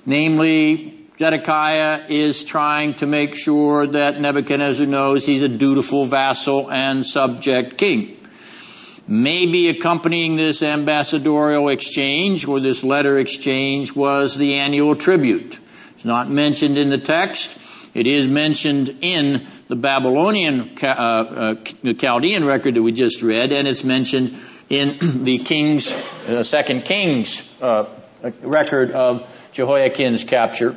Namely, Zedekiah is trying to make sure that Nebuchadnezzar knows he's a dutiful vassal and subject king. Maybe accompanying this ambassadorial exchange or this letter exchange was the annual tribute. It's not mentioned in the text. It is mentioned in the Babylonian uh, uh, Chaldean record that we just read, and it's mentioned in the King's uh, Second Kings uh, record of Jehoiachin's capture.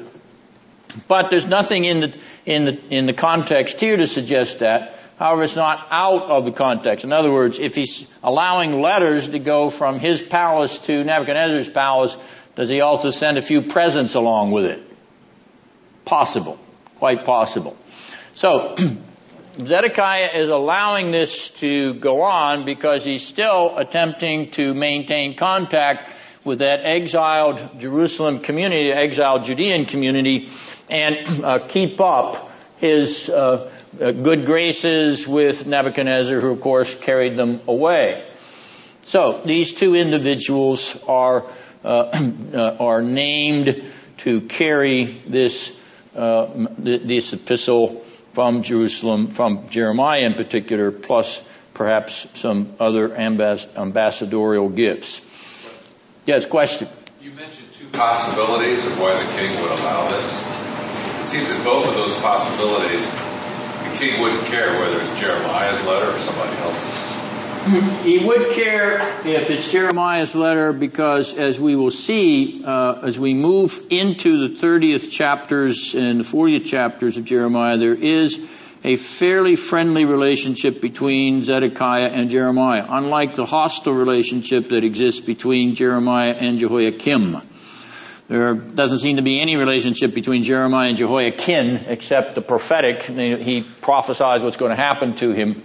But there's nothing in the in the in the context here to suggest that. However, it's not out of the context. In other words, if he's allowing letters to go from his palace to Nebuchadnezzar's palace, does he also send a few presents along with it? Possible. Quite possible. So, Zedekiah is allowing this to go on because he's still attempting to maintain contact with that exiled Jerusalem community, exiled Judean community, and uh, keep up his uh, uh, good graces with Nebuchadnezzar, who of course carried them away. So these two individuals are uh, are named to carry this uh, this epistle from Jerusalem, from Jeremiah in particular, plus perhaps some other ambass- ambassadorial gifts. Yes, question. You mentioned two possibilities of why the king would allow this. Seems that both of those possibilities, the king wouldn't care whether it's Jeremiah's letter or somebody else's. He would care if it's Jeremiah's letter because as we will see, uh, as we move into the 30th chapters and the 40th chapters of Jeremiah, there is a fairly friendly relationship between Zedekiah and Jeremiah, unlike the hostile relationship that exists between Jeremiah and Jehoiakim. There doesn't seem to be any relationship between Jeremiah and Jehoiakim except the prophetic. He prophesies what's going to happen to him.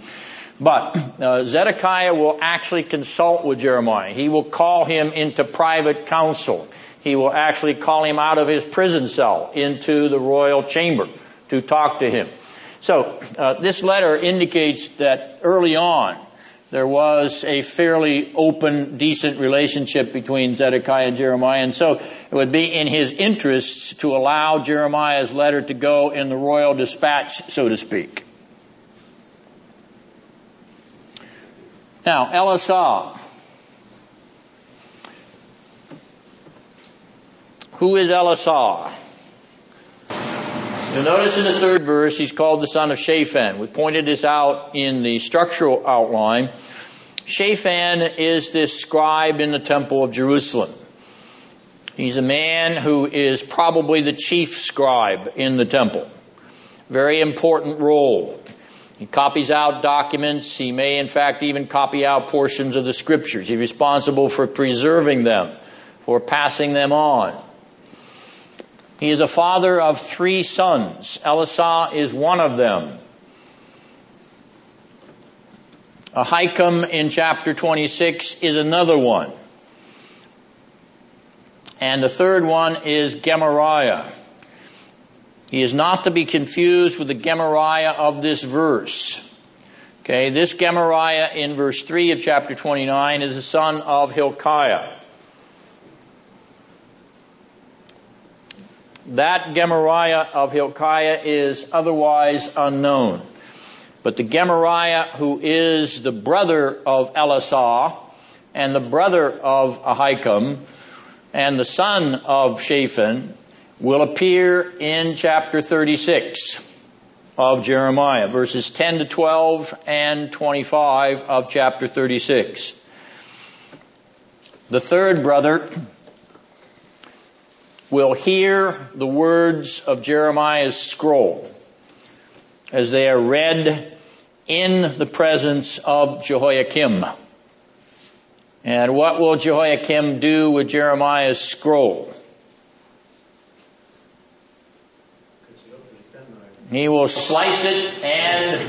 But uh, Zedekiah will actually consult with Jeremiah. He will call him into private counsel. He will actually call him out of his prison cell into the royal chamber to talk to him. So uh, this letter indicates that early on there was a fairly open, decent relationship between Zedekiah and Jeremiah, and so it would be in his interests to allow Jeremiah's letter to go in the royal dispatch, so to speak. Now, Elisah. Who is Elisah? You'll notice in the third verse, he's called the son of Shaphan. We pointed this out in the structural outline. Shaphan is this scribe in the temple of Jerusalem. He's a man who is probably the chief scribe in the temple. Very important role. He copies out documents. He may, in fact, even copy out portions of the scriptures. He's responsible for preserving them, for passing them on. He is a father of three sons. Elisah is one of them. Ahikam in chapter 26 is another one. And the third one is Gemariah. He is not to be confused with the Gemariah of this verse. Okay, this Gemariah in verse 3 of chapter 29 is the son of Hilkiah. That Gemariah of Hilkiah is otherwise unknown. But the Gemariah who is the brother of Elisah and the brother of Ahikam and the son of Shaphan will appear in chapter 36 of Jeremiah, verses 10 to 12 and 25 of chapter 36. The third brother will hear the words of Jeremiah's scroll as they are read in the presence of Jehoiakim. And what will Jehoiakim do with Jeremiah's scroll? He will slice it and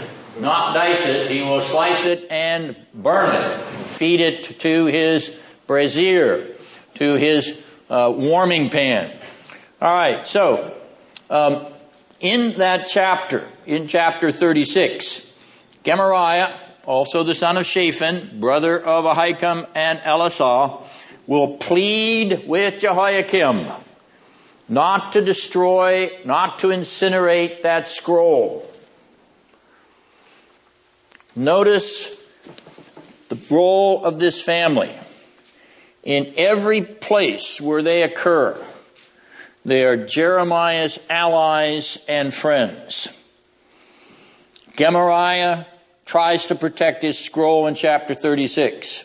not dice it. He will slice it and burn it. Feed it to his brazier, to his uh, warming pan. All right, so um, in that chapter, in chapter 36, Gemariah, also the son of Shaphan, brother of Ahikam and Elisah, will plead with Jehoiakim not to destroy, not to incinerate that scroll. Notice the role of this family. In every place where they occur, they are Jeremiah's allies and friends. Gemariah tries to protect his scroll in chapter 36.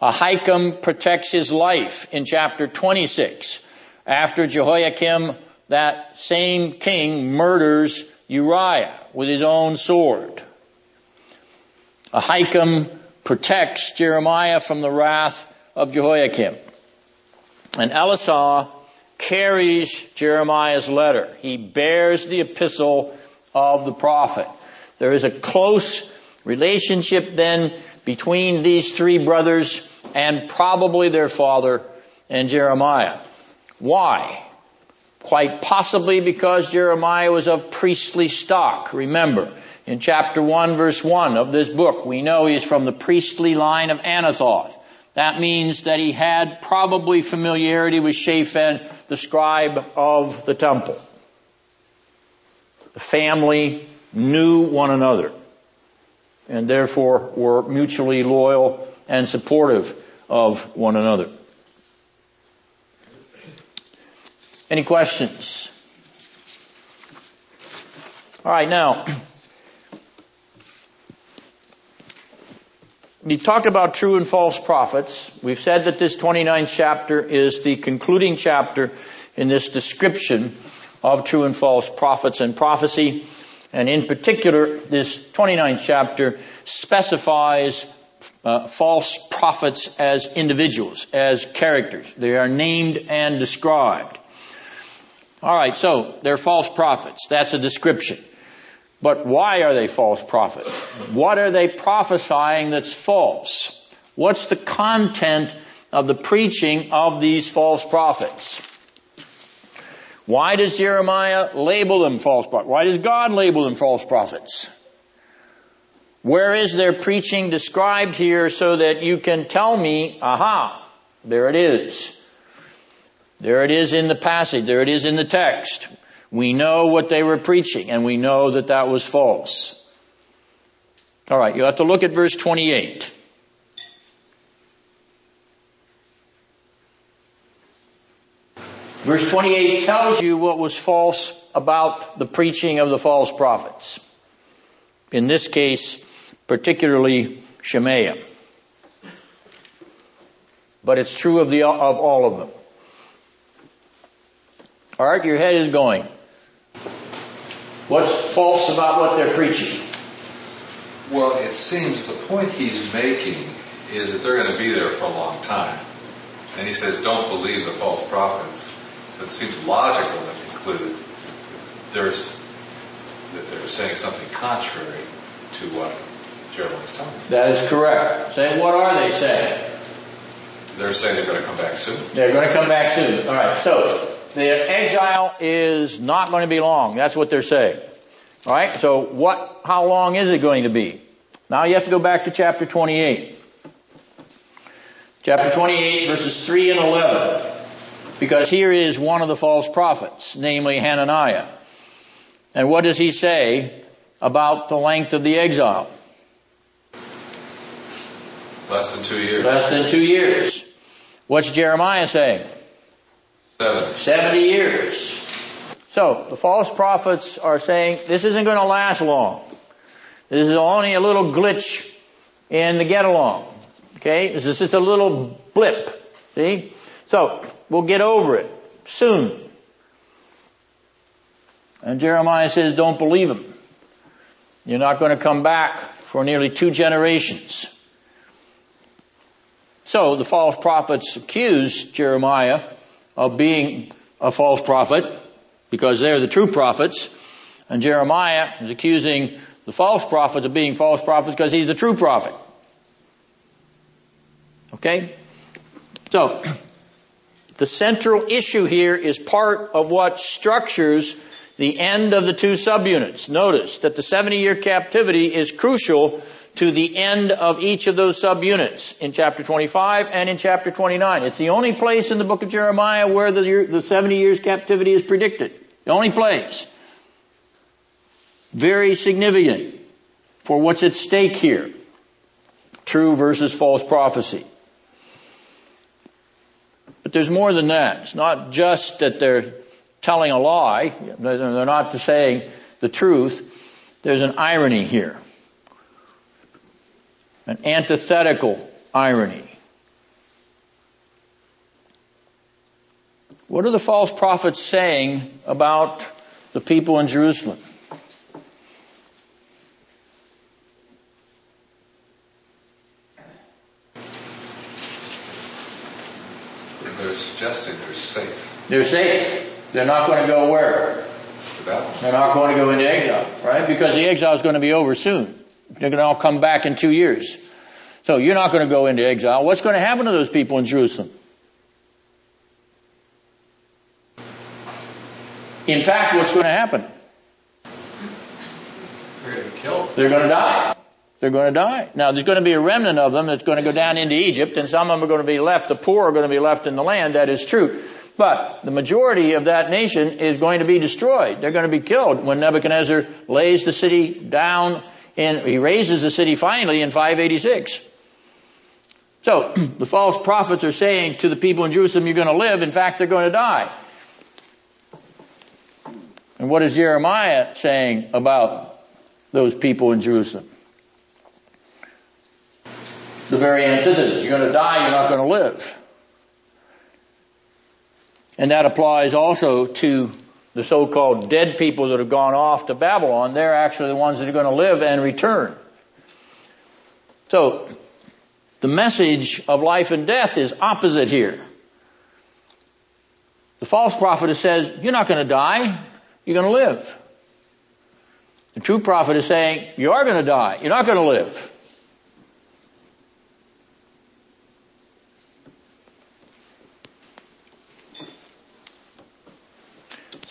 Ahikam protects his life in chapter 26 after Jehoiakim, that same king murders Uriah with his own sword. Ahikam protects Jeremiah from the wrath of Jehoiakim. And Elisah carries Jeremiah's letter. He bears the epistle of the prophet. There is a close relationship then between these three brothers and probably their father and Jeremiah. Why? Quite possibly because Jeremiah was of priestly stock. Remember, in chapter 1 verse 1 of this book, we know he's from the priestly line of Anathoth. That means that he had probably familiarity with Shaphan, the scribe of the temple. The family knew one another and therefore were mutually loyal and supportive of one another. Any questions? All right, now, we talked about true and false prophets. We've said that this 29th chapter is the concluding chapter in this description of true and false prophets and prophecy. And in particular, this 29th chapter specifies uh, false prophets as individuals, as characters. They are named and described. All right, so they're false prophets. That's a description. But why are they false prophets? What are they prophesying that's false? What's the content of the preaching of these false prophets? Why does Jeremiah label them false prophets? Why does God label them false prophets? Where is their preaching described here so that you can tell me, aha, there it is. There it is in the passage. There it is in the text. We know what they were preaching and we know that that was false. All right, you have to look at verse 28. Verse 28 tells you what was false about the preaching of the false prophets. In this case, particularly Shemaiah. But it's true of the, of all of them. Alright, your head is going. What's false about what they're preaching? Well, it seems the point he's making is that they're going to be there for a long time. And he says, don't believe the false prophets. It seems logical to conclude there's, that they're saying something contrary to what Jeremiah is telling them. That is correct. Say, what are they saying? They're saying they're going to come back soon. They're going to come back soon. All right. So the exile is not going to be long. That's what they're saying. All right. So what? How long is it going to be? Now you have to go back to chapter 28. Chapter 28, verses 3 and 11. Because here is one of the false prophets, namely Hananiah. And what does he say about the length of the exile? Less than two years. Less than two years. What's Jeremiah saying? Seven. 70 years. So, the false prophets are saying this isn't going to last long. This is only a little glitch in the get along. Okay? This is just a little blip. See? So, we'll get over it soon. And Jeremiah says, don't believe them. You're not going to come back for nearly two generations. So the false prophets accuse Jeremiah of being a false prophet because they're the true prophets. And Jeremiah is accusing the false prophets of being false prophets because he's the true prophet. Okay? So, the central issue here is part of what structures the end of the two subunits. Notice that the 70 year captivity is crucial to the end of each of those subunits in chapter 25 and in chapter 29. It's the only place in the book of Jeremiah where the, the 70 years captivity is predicted. The only place. Very significant for what's at stake here. True versus false prophecy. But there's more than that. It's not just that they're telling a lie. They're not saying the truth. There's an irony here an antithetical irony. What are the false prophets saying about the people in Jerusalem? They're suggesting they're safe. They're safe. They're not going to go where? They're not going to go into exile, right? Because the exile is going to be over soon. They're going to all come back in two years. So you're not going to go into exile. What's going to happen to those people in Jerusalem? In fact, what's going to happen? They're going to be killed. They're going to die. They're going to die. Now there's going to be a remnant of them that's going to go down into Egypt and some of them are going to be left, the poor are going to be left in the land, that is true. But the majority of that nation is going to be destroyed. They're going to be killed when Nebuchadnezzar lays the city down and he razes the city finally in 586. So the false prophets are saying to the people in Jerusalem, you're going to live. In fact, they're going to die. And what is Jeremiah saying about those people in Jerusalem? The very antithesis. You're going to die, you're not going to live. And that applies also to the so-called dead people that have gone off to Babylon. They're actually the ones that are going to live and return. So, the message of life and death is opposite here. The false prophet says, you're not going to die, you're going to live. The true prophet is saying, you are going to die, you're not going to live.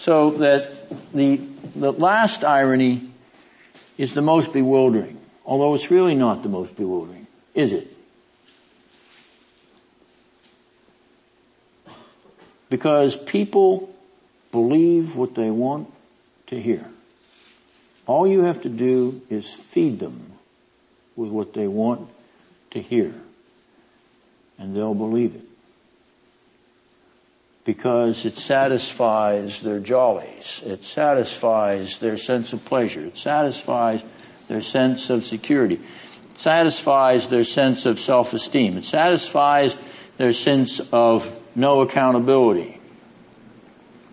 So that the, the last irony is the most bewildering, although it's really not the most bewildering, is it? Because people believe what they want to hear. All you have to do is feed them with what they want to hear, and they'll believe it. Because it satisfies their jollies. It satisfies their sense of pleasure. It satisfies their sense of security. It satisfies their sense of self-esteem. It satisfies their sense of no accountability.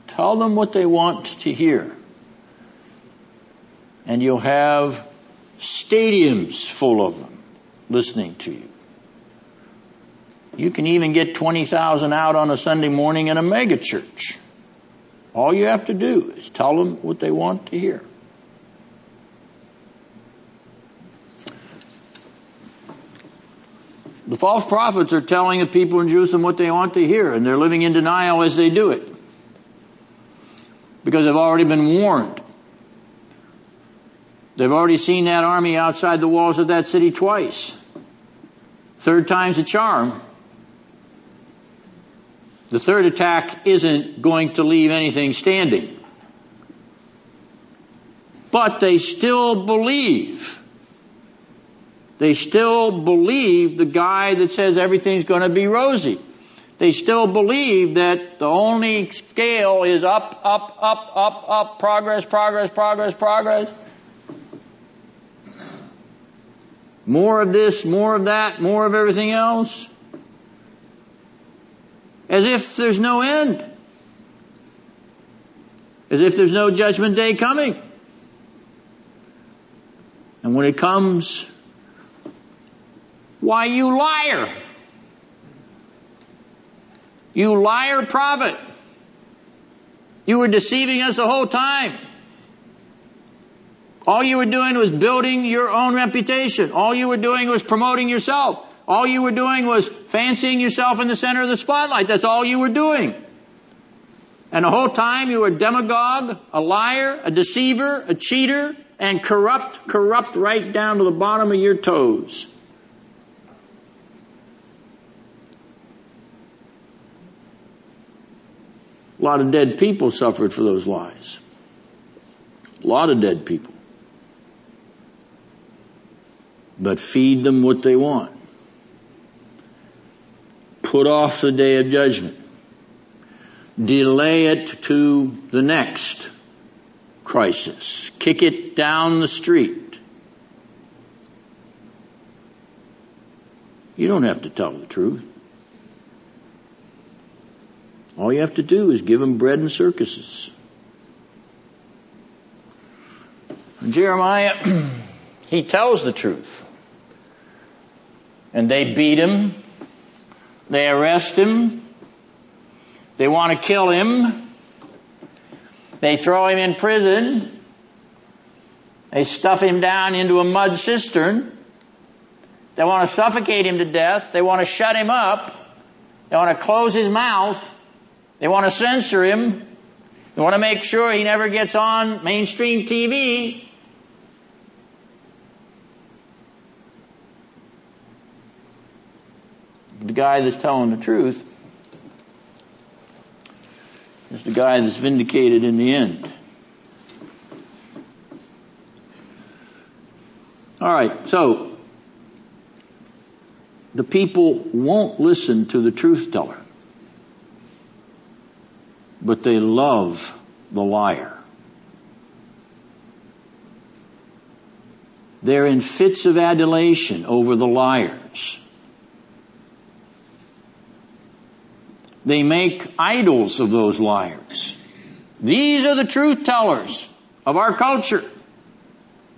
Tell them what they want to hear. And you'll have stadiums full of them listening to you. You can even get 20,000 out on a Sunday morning in a mega church. All you have to do is tell them what they want to hear. The false prophets are telling the people in Jerusalem what they want to hear, and they're living in denial as they do it. Because they've already been warned. They've already seen that army outside the walls of that city twice. Third time's a charm. The third attack isn't going to leave anything standing. But they still believe they still believe the guy that says everything's going to be rosy. They still believe that the only scale is up, up, up, up, up, progress, progress, progress, progress. More of this, more of that, more of everything else. As if there's no end. As if there's no judgment day coming. And when it comes, why, you liar! You liar prophet! You were deceiving us the whole time. All you were doing was building your own reputation. All you were doing was promoting yourself. All you were doing was fancying yourself in the center of the spotlight. That's all you were doing. And the whole time you were a demagogue, a liar, a deceiver, a cheater, and corrupt, corrupt right down to the bottom of your toes. A lot of dead people suffered for those lies. A lot of dead people. But feed them what they want. Put off the day of judgment. Delay it to the next crisis. Kick it down the street. You don't have to tell the truth. All you have to do is give them bread and circuses. Jeremiah, he tells the truth. And they beat him. They arrest him. They want to kill him. They throw him in prison. They stuff him down into a mud cistern. They want to suffocate him to death. They want to shut him up. They want to close his mouth. They want to censor him. They want to make sure he never gets on mainstream TV. The guy that's telling the truth is the guy that's vindicated in the end. All right, so the people won't listen to the truth teller, but they love the liar. They're in fits of adulation over the liars. They make idols of those liars. These are the truth tellers of our culture.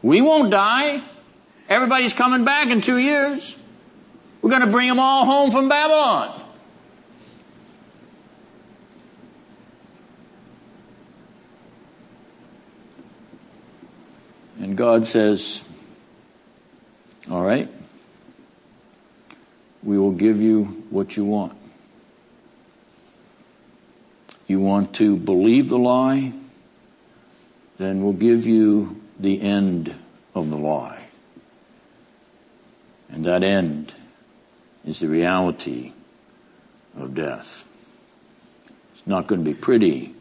We won't die. Everybody's coming back in two years. We're going to bring them all home from Babylon. And God says, all right, we will give you what you want. You want to believe the lie? Then we'll give you the end of the lie. And that end is the reality of death. It's not going to be pretty,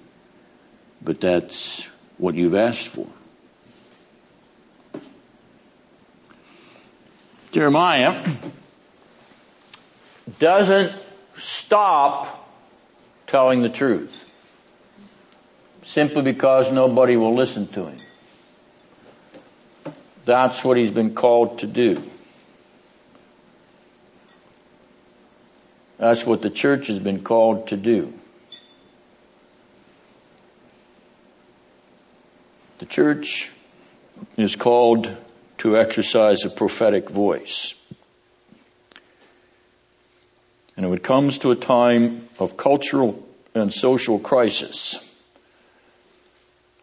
but that's what you've asked for. Jeremiah doesn't stop telling the truth simply because nobody will listen to him. That's what he's been called to do. That's what the church has been called to do. The church is called to exercise a prophetic voice. And when it comes to a time of cultural and social crisis,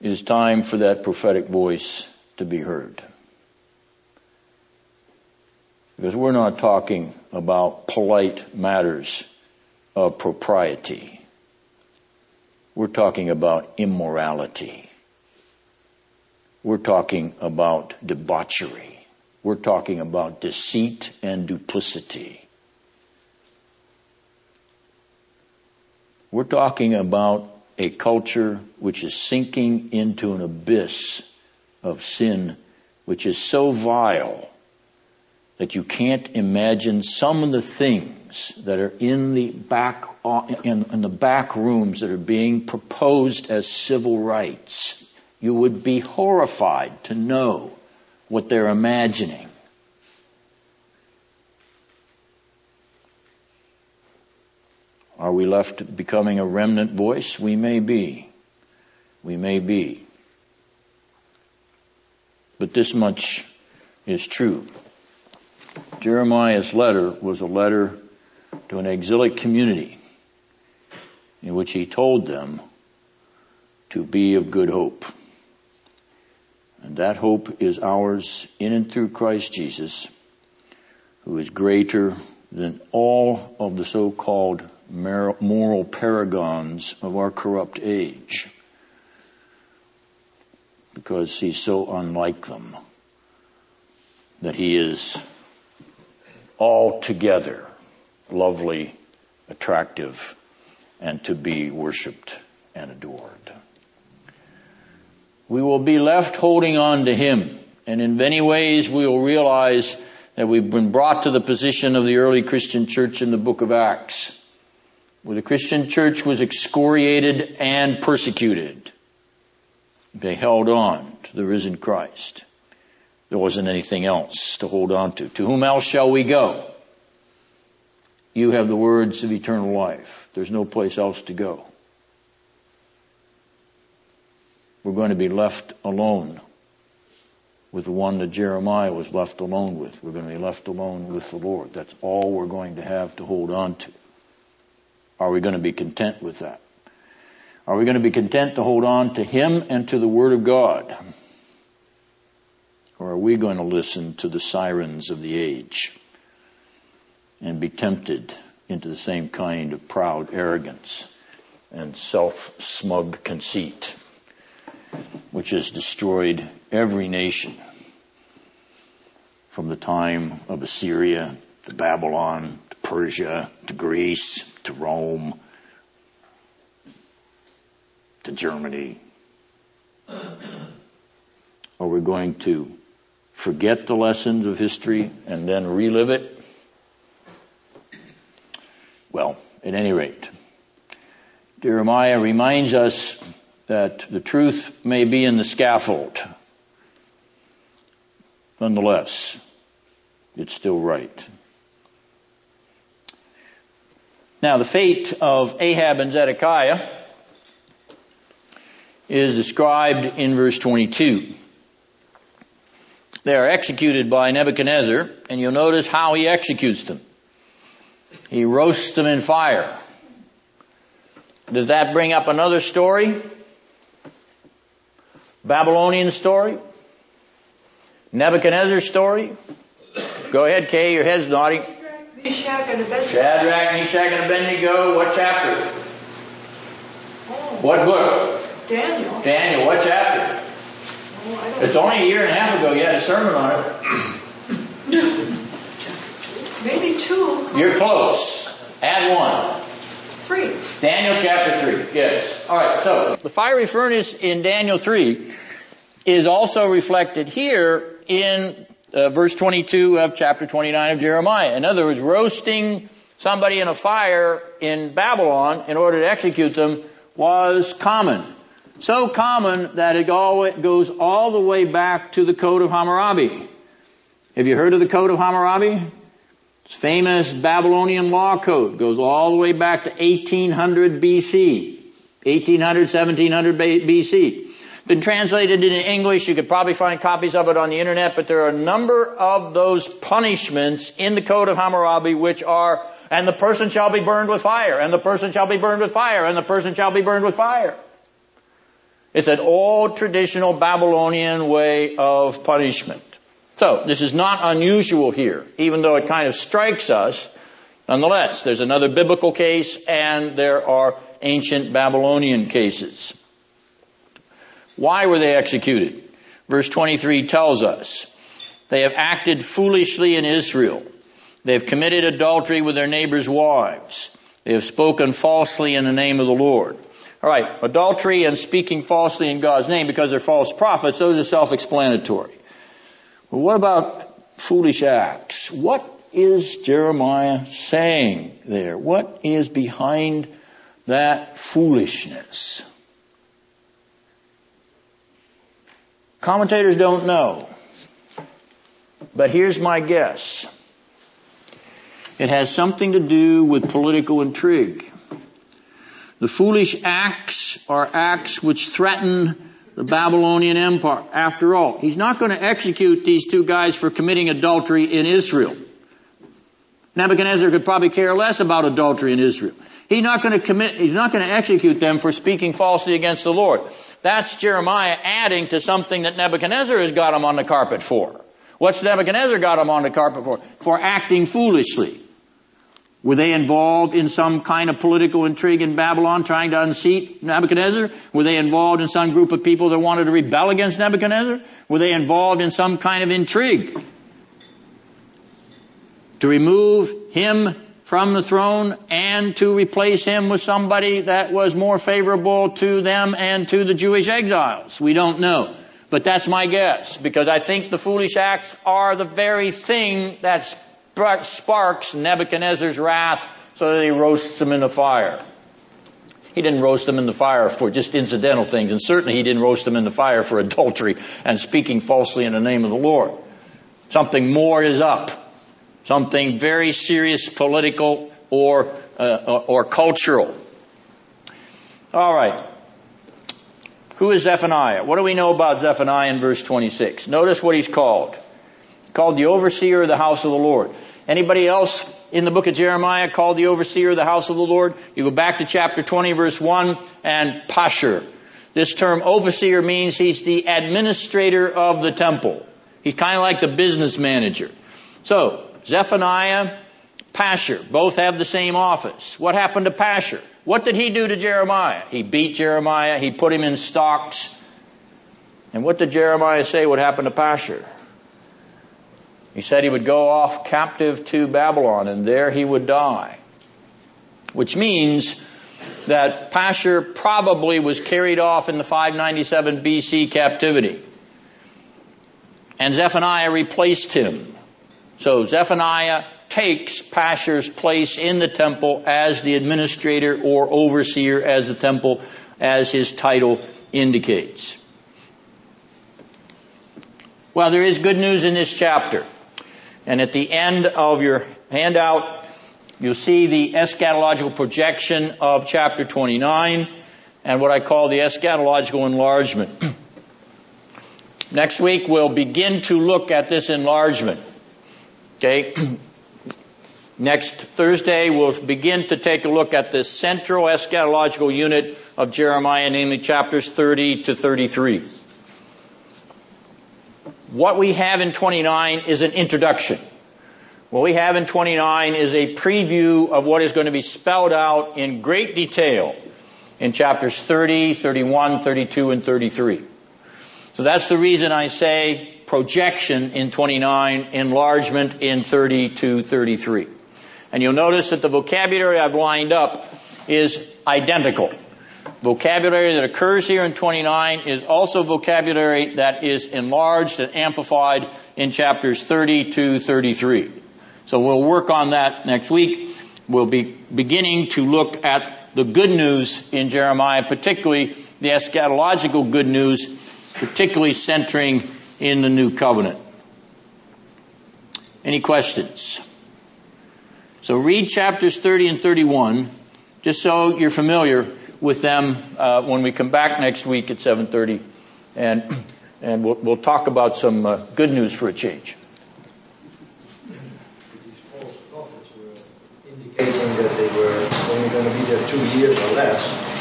it is time for that prophetic voice to be heard. Because we're not talking about polite matters of propriety. We're talking about immorality. We're talking about debauchery. We're talking about deceit and duplicity. We're talking about a culture which is sinking into an abyss of sin which is so vile that you can't imagine some of the things that are in the back in, in, the back rooms that are being proposed as civil rights. You would be horrified to know what they're imagining. Are we left becoming a remnant voice? We may be. We may be. But this much is true. Jeremiah's letter was a letter to an exilic community in which he told them to be of good hope. And that hope is ours in and through Christ Jesus, who is greater than all of the so-called moral paragons of our corrupt age. Because he's so unlike them that he is altogether lovely, attractive, and to be worshiped and adored. We will be left holding on to Him, and in many ways we will realize that we've been brought to the position of the early Christian church in the book of Acts, where the Christian church was excoriated and persecuted. They held on to the risen Christ. There wasn't anything else to hold on to. To whom else shall we go? You have the words of eternal life. There's no place else to go. We're going to be left alone with the one that Jeremiah was left alone with. We're going to be left alone with the Lord. That's all we're going to have to hold on to. Are we going to be content with that? Are we going to be content to hold on to Him and to the Word of God? Or are we going to listen to the sirens of the age and be tempted into the same kind of proud arrogance and self-smug conceit, which has destroyed every nation from the time of Assyria to Babylon Persia, to Greece, to Rome, to Germany? Are we going to forget the lessons of history and then relive it? Well, at any rate, Jeremiah reminds us that the truth may be in the scaffold. Nonetheless, it's still right. Now, the fate of Ahab and Zedekiah is described in verse 22. They are executed by Nebuchadnezzar, and you'll notice how he executes them. He roasts them in fire. Does that bring up another story? Babylonian story? Nebuchadnezzar story? Go ahead, Kay, your head's nodding. Meshach and Abednego. Shadrach, Meshach, and Abednego, what chapter? Oh. What book? Daniel. Daniel, what chapter? Oh, I don't It's only a year and a half ago you had a sermon on it. Maybe two, You're close. Add one. three. Daniel chapter 3. Yes. Alright, so the fiery furnace in Daniel 3 is also reflected here in uh, verse 22 of chapter 29 of Jeremiah. In other words, roasting somebody in a fire in Babylon in order to execute them was common. So common that it it goes all the way back to the Code of Hammurabi. Have you heard of the Code of Hammurabi? It's famous Babylonian law code goes all the way back to 1800 BC. 1800, 1700 BC. Been translated into English. You could probably find copies of it on the internet, but there are a number of those punishments in the Code of Hammurabi which are, and the person shall be burned with fire, and the person shall be burned with fire, and the person shall be burned with fire. It's an old traditional Babylonian way of punishment. So, this is not unusual here, even though it kind of strikes us. Nonetheless, there's another biblical case and there are ancient Babylonian cases. Why were they executed? Verse 23 tells us, they have acted foolishly in Israel. They have committed adultery with their neighbors' wives. They have spoken falsely in the name of the Lord. Alright, adultery and speaking falsely in God's name because they're false prophets, those are self-explanatory. But what about foolish acts? What is Jeremiah saying there? What is behind that foolishness? Commentators don't know. But here's my guess. It has something to do with political intrigue. The foolish acts are acts which threaten the Babylonian Empire. After all, he's not going to execute these two guys for committing adultery in Israel. Nebuchadnezzar could probably care less about adultery in Israel. He's not going to commit, he's not going to execute them for speaking falsely against the Lord. That's Jeremiah adding to something that Nebuchadnezzar has got him on the carpet for. What's Nebuchadnezzar got him on the carpet for? For acting foolishly. Were they involved in some kind of political intrigue in Babylon trying to unseat Nebuchadnezzar? Were they involved in some group of people that wanted to rebel against Nebuchadnezzar? Were they involved in some kind of intrigue? To remove him from the throne and to replace him with somebody that was more favorable to them and to the Jewish exiles. We don't know. But that's my guess because I think the foolish acts are the very thing that sparks Nebuchadnezzar's wrath so that he roasts them in the fire. He didn't roast them in the fire for just incidental things, and certainly he didn't roast them in the fire for adultery and speaking falsely in the name of the Lord. Something more is up. Something very serious political or, uh, or cultural. All right. Who is Zephaniah? What do we know about Zephaniah in verse 26? Notice what he's called. Called the overseer of the house of the Lord. Anybody else in the book of Jeremiah called the overseer of the house of the Lord? You go back to chapter 20 verse 1 and Pashur. This term overseer means he's the administrator of the temple. He's kind of like the business manager. So, Zephaniah, Pashur, both have the same office. What happened to Pashur? What did he do to Jeremiah? He beat Jeremiah, he put him in stocks. And what did Jeremiah say would happen to Pashur? He said he would go off captive to Babylon and there he would die. Which means that Pashur probably was carried off in the 597 BC captivity. And Zephaniah replaced him. So Zephaniah takes Pashur's place in the temple as the administrator or overseer as the temple, as his title indicates. Well, there is good news in this chapter. And at the end of your handout, you'll see the eschatological projection of chapter 29 and what I call the eschatological enlargement. Next week, we'll begin to look at this enlargement. Okay? Next Thursday, we'll begin to take a look at the central eschatological unit of Jeremiah, namely chapters 30 to 33. What we have in 29 is an introduction. What we have in 29 is a preview of what is going to be spelled out in great detail in chapters 30, 31, 32, and 33. So that's the reason I say projection in 29, enlargement in 30 to 33. And you'll notice that the vocabulary I've lined up is identical. Vocabulary that occurs here in 29 is also vocabulary that is enlarged and amplified in chapters 30 to 33. So we'll work on that next week. We'll be beginning to look at the good news in Jeremiah, particularly the eschatological good news, particularly centering in the new covenant. Any questions? So read chapters 30 and 31, just so you're familiar with them uh, when we come back next week at 7:30, and and we'll, we'll talk about some uh, good news for a change. Indicating that they were only going to be there two years or less.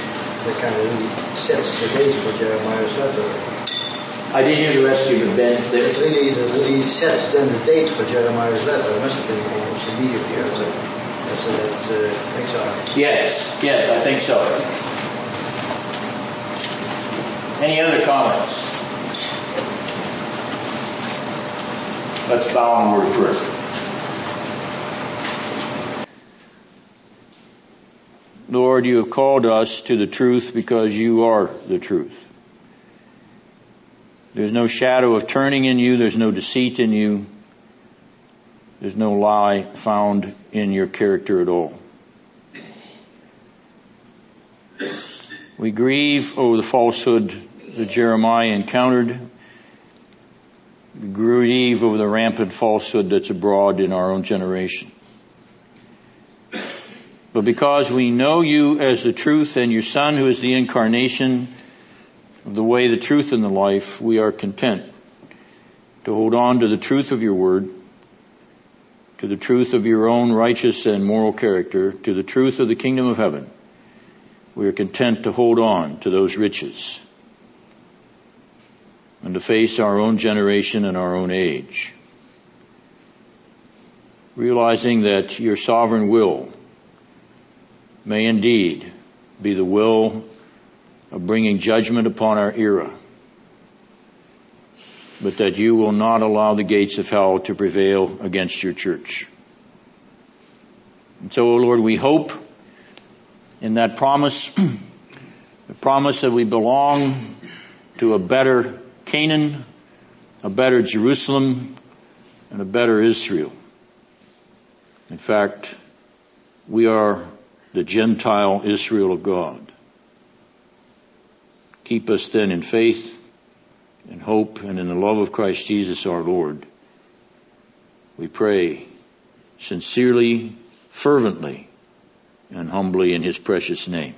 That kind of really sets the date for Jeremiah's letter. I didn't hear the rest of you, but Ben. It really, it really sets then the date for Jeremiah's letter. It must have been almost immediately after, after that uh, exile. Yes, yes, I think so. Any other comments? Let's bow in word of prayer. Lord, you have called us to the truth because you are the truth. There's no shadow of turning in you. There's no deceit in you. There's no lie found in your character at all. We grieve over the falsehood that Jeremiah encountered. We grieve over the rampant falsehood that's abroad in our own generation. But because we know you as the truth and your son who is the incarnation the way, the truth, and the life, we are content to hold on to the truth of your word, to the truth of your own righteous and moral character, to the truth of the kingdom of heaven. We are content to hold on to those riches and to face our own generation and our own age. Realizing that your sovereign will may indeed be the will of bringing judgment upon our era, but that you will not allow the gates of hell to prevail against your church. And so, O Lord, we hope in that promise, the promise that we belong to a better Canaan, a better Jerusalem, and a better Israel. In fact, we are the Gentile Israel of God. Keep us then in faith, in hope, and in the love of Christ Jesus our Lord. We pray sincerely, fervently, and humbly in His precious name.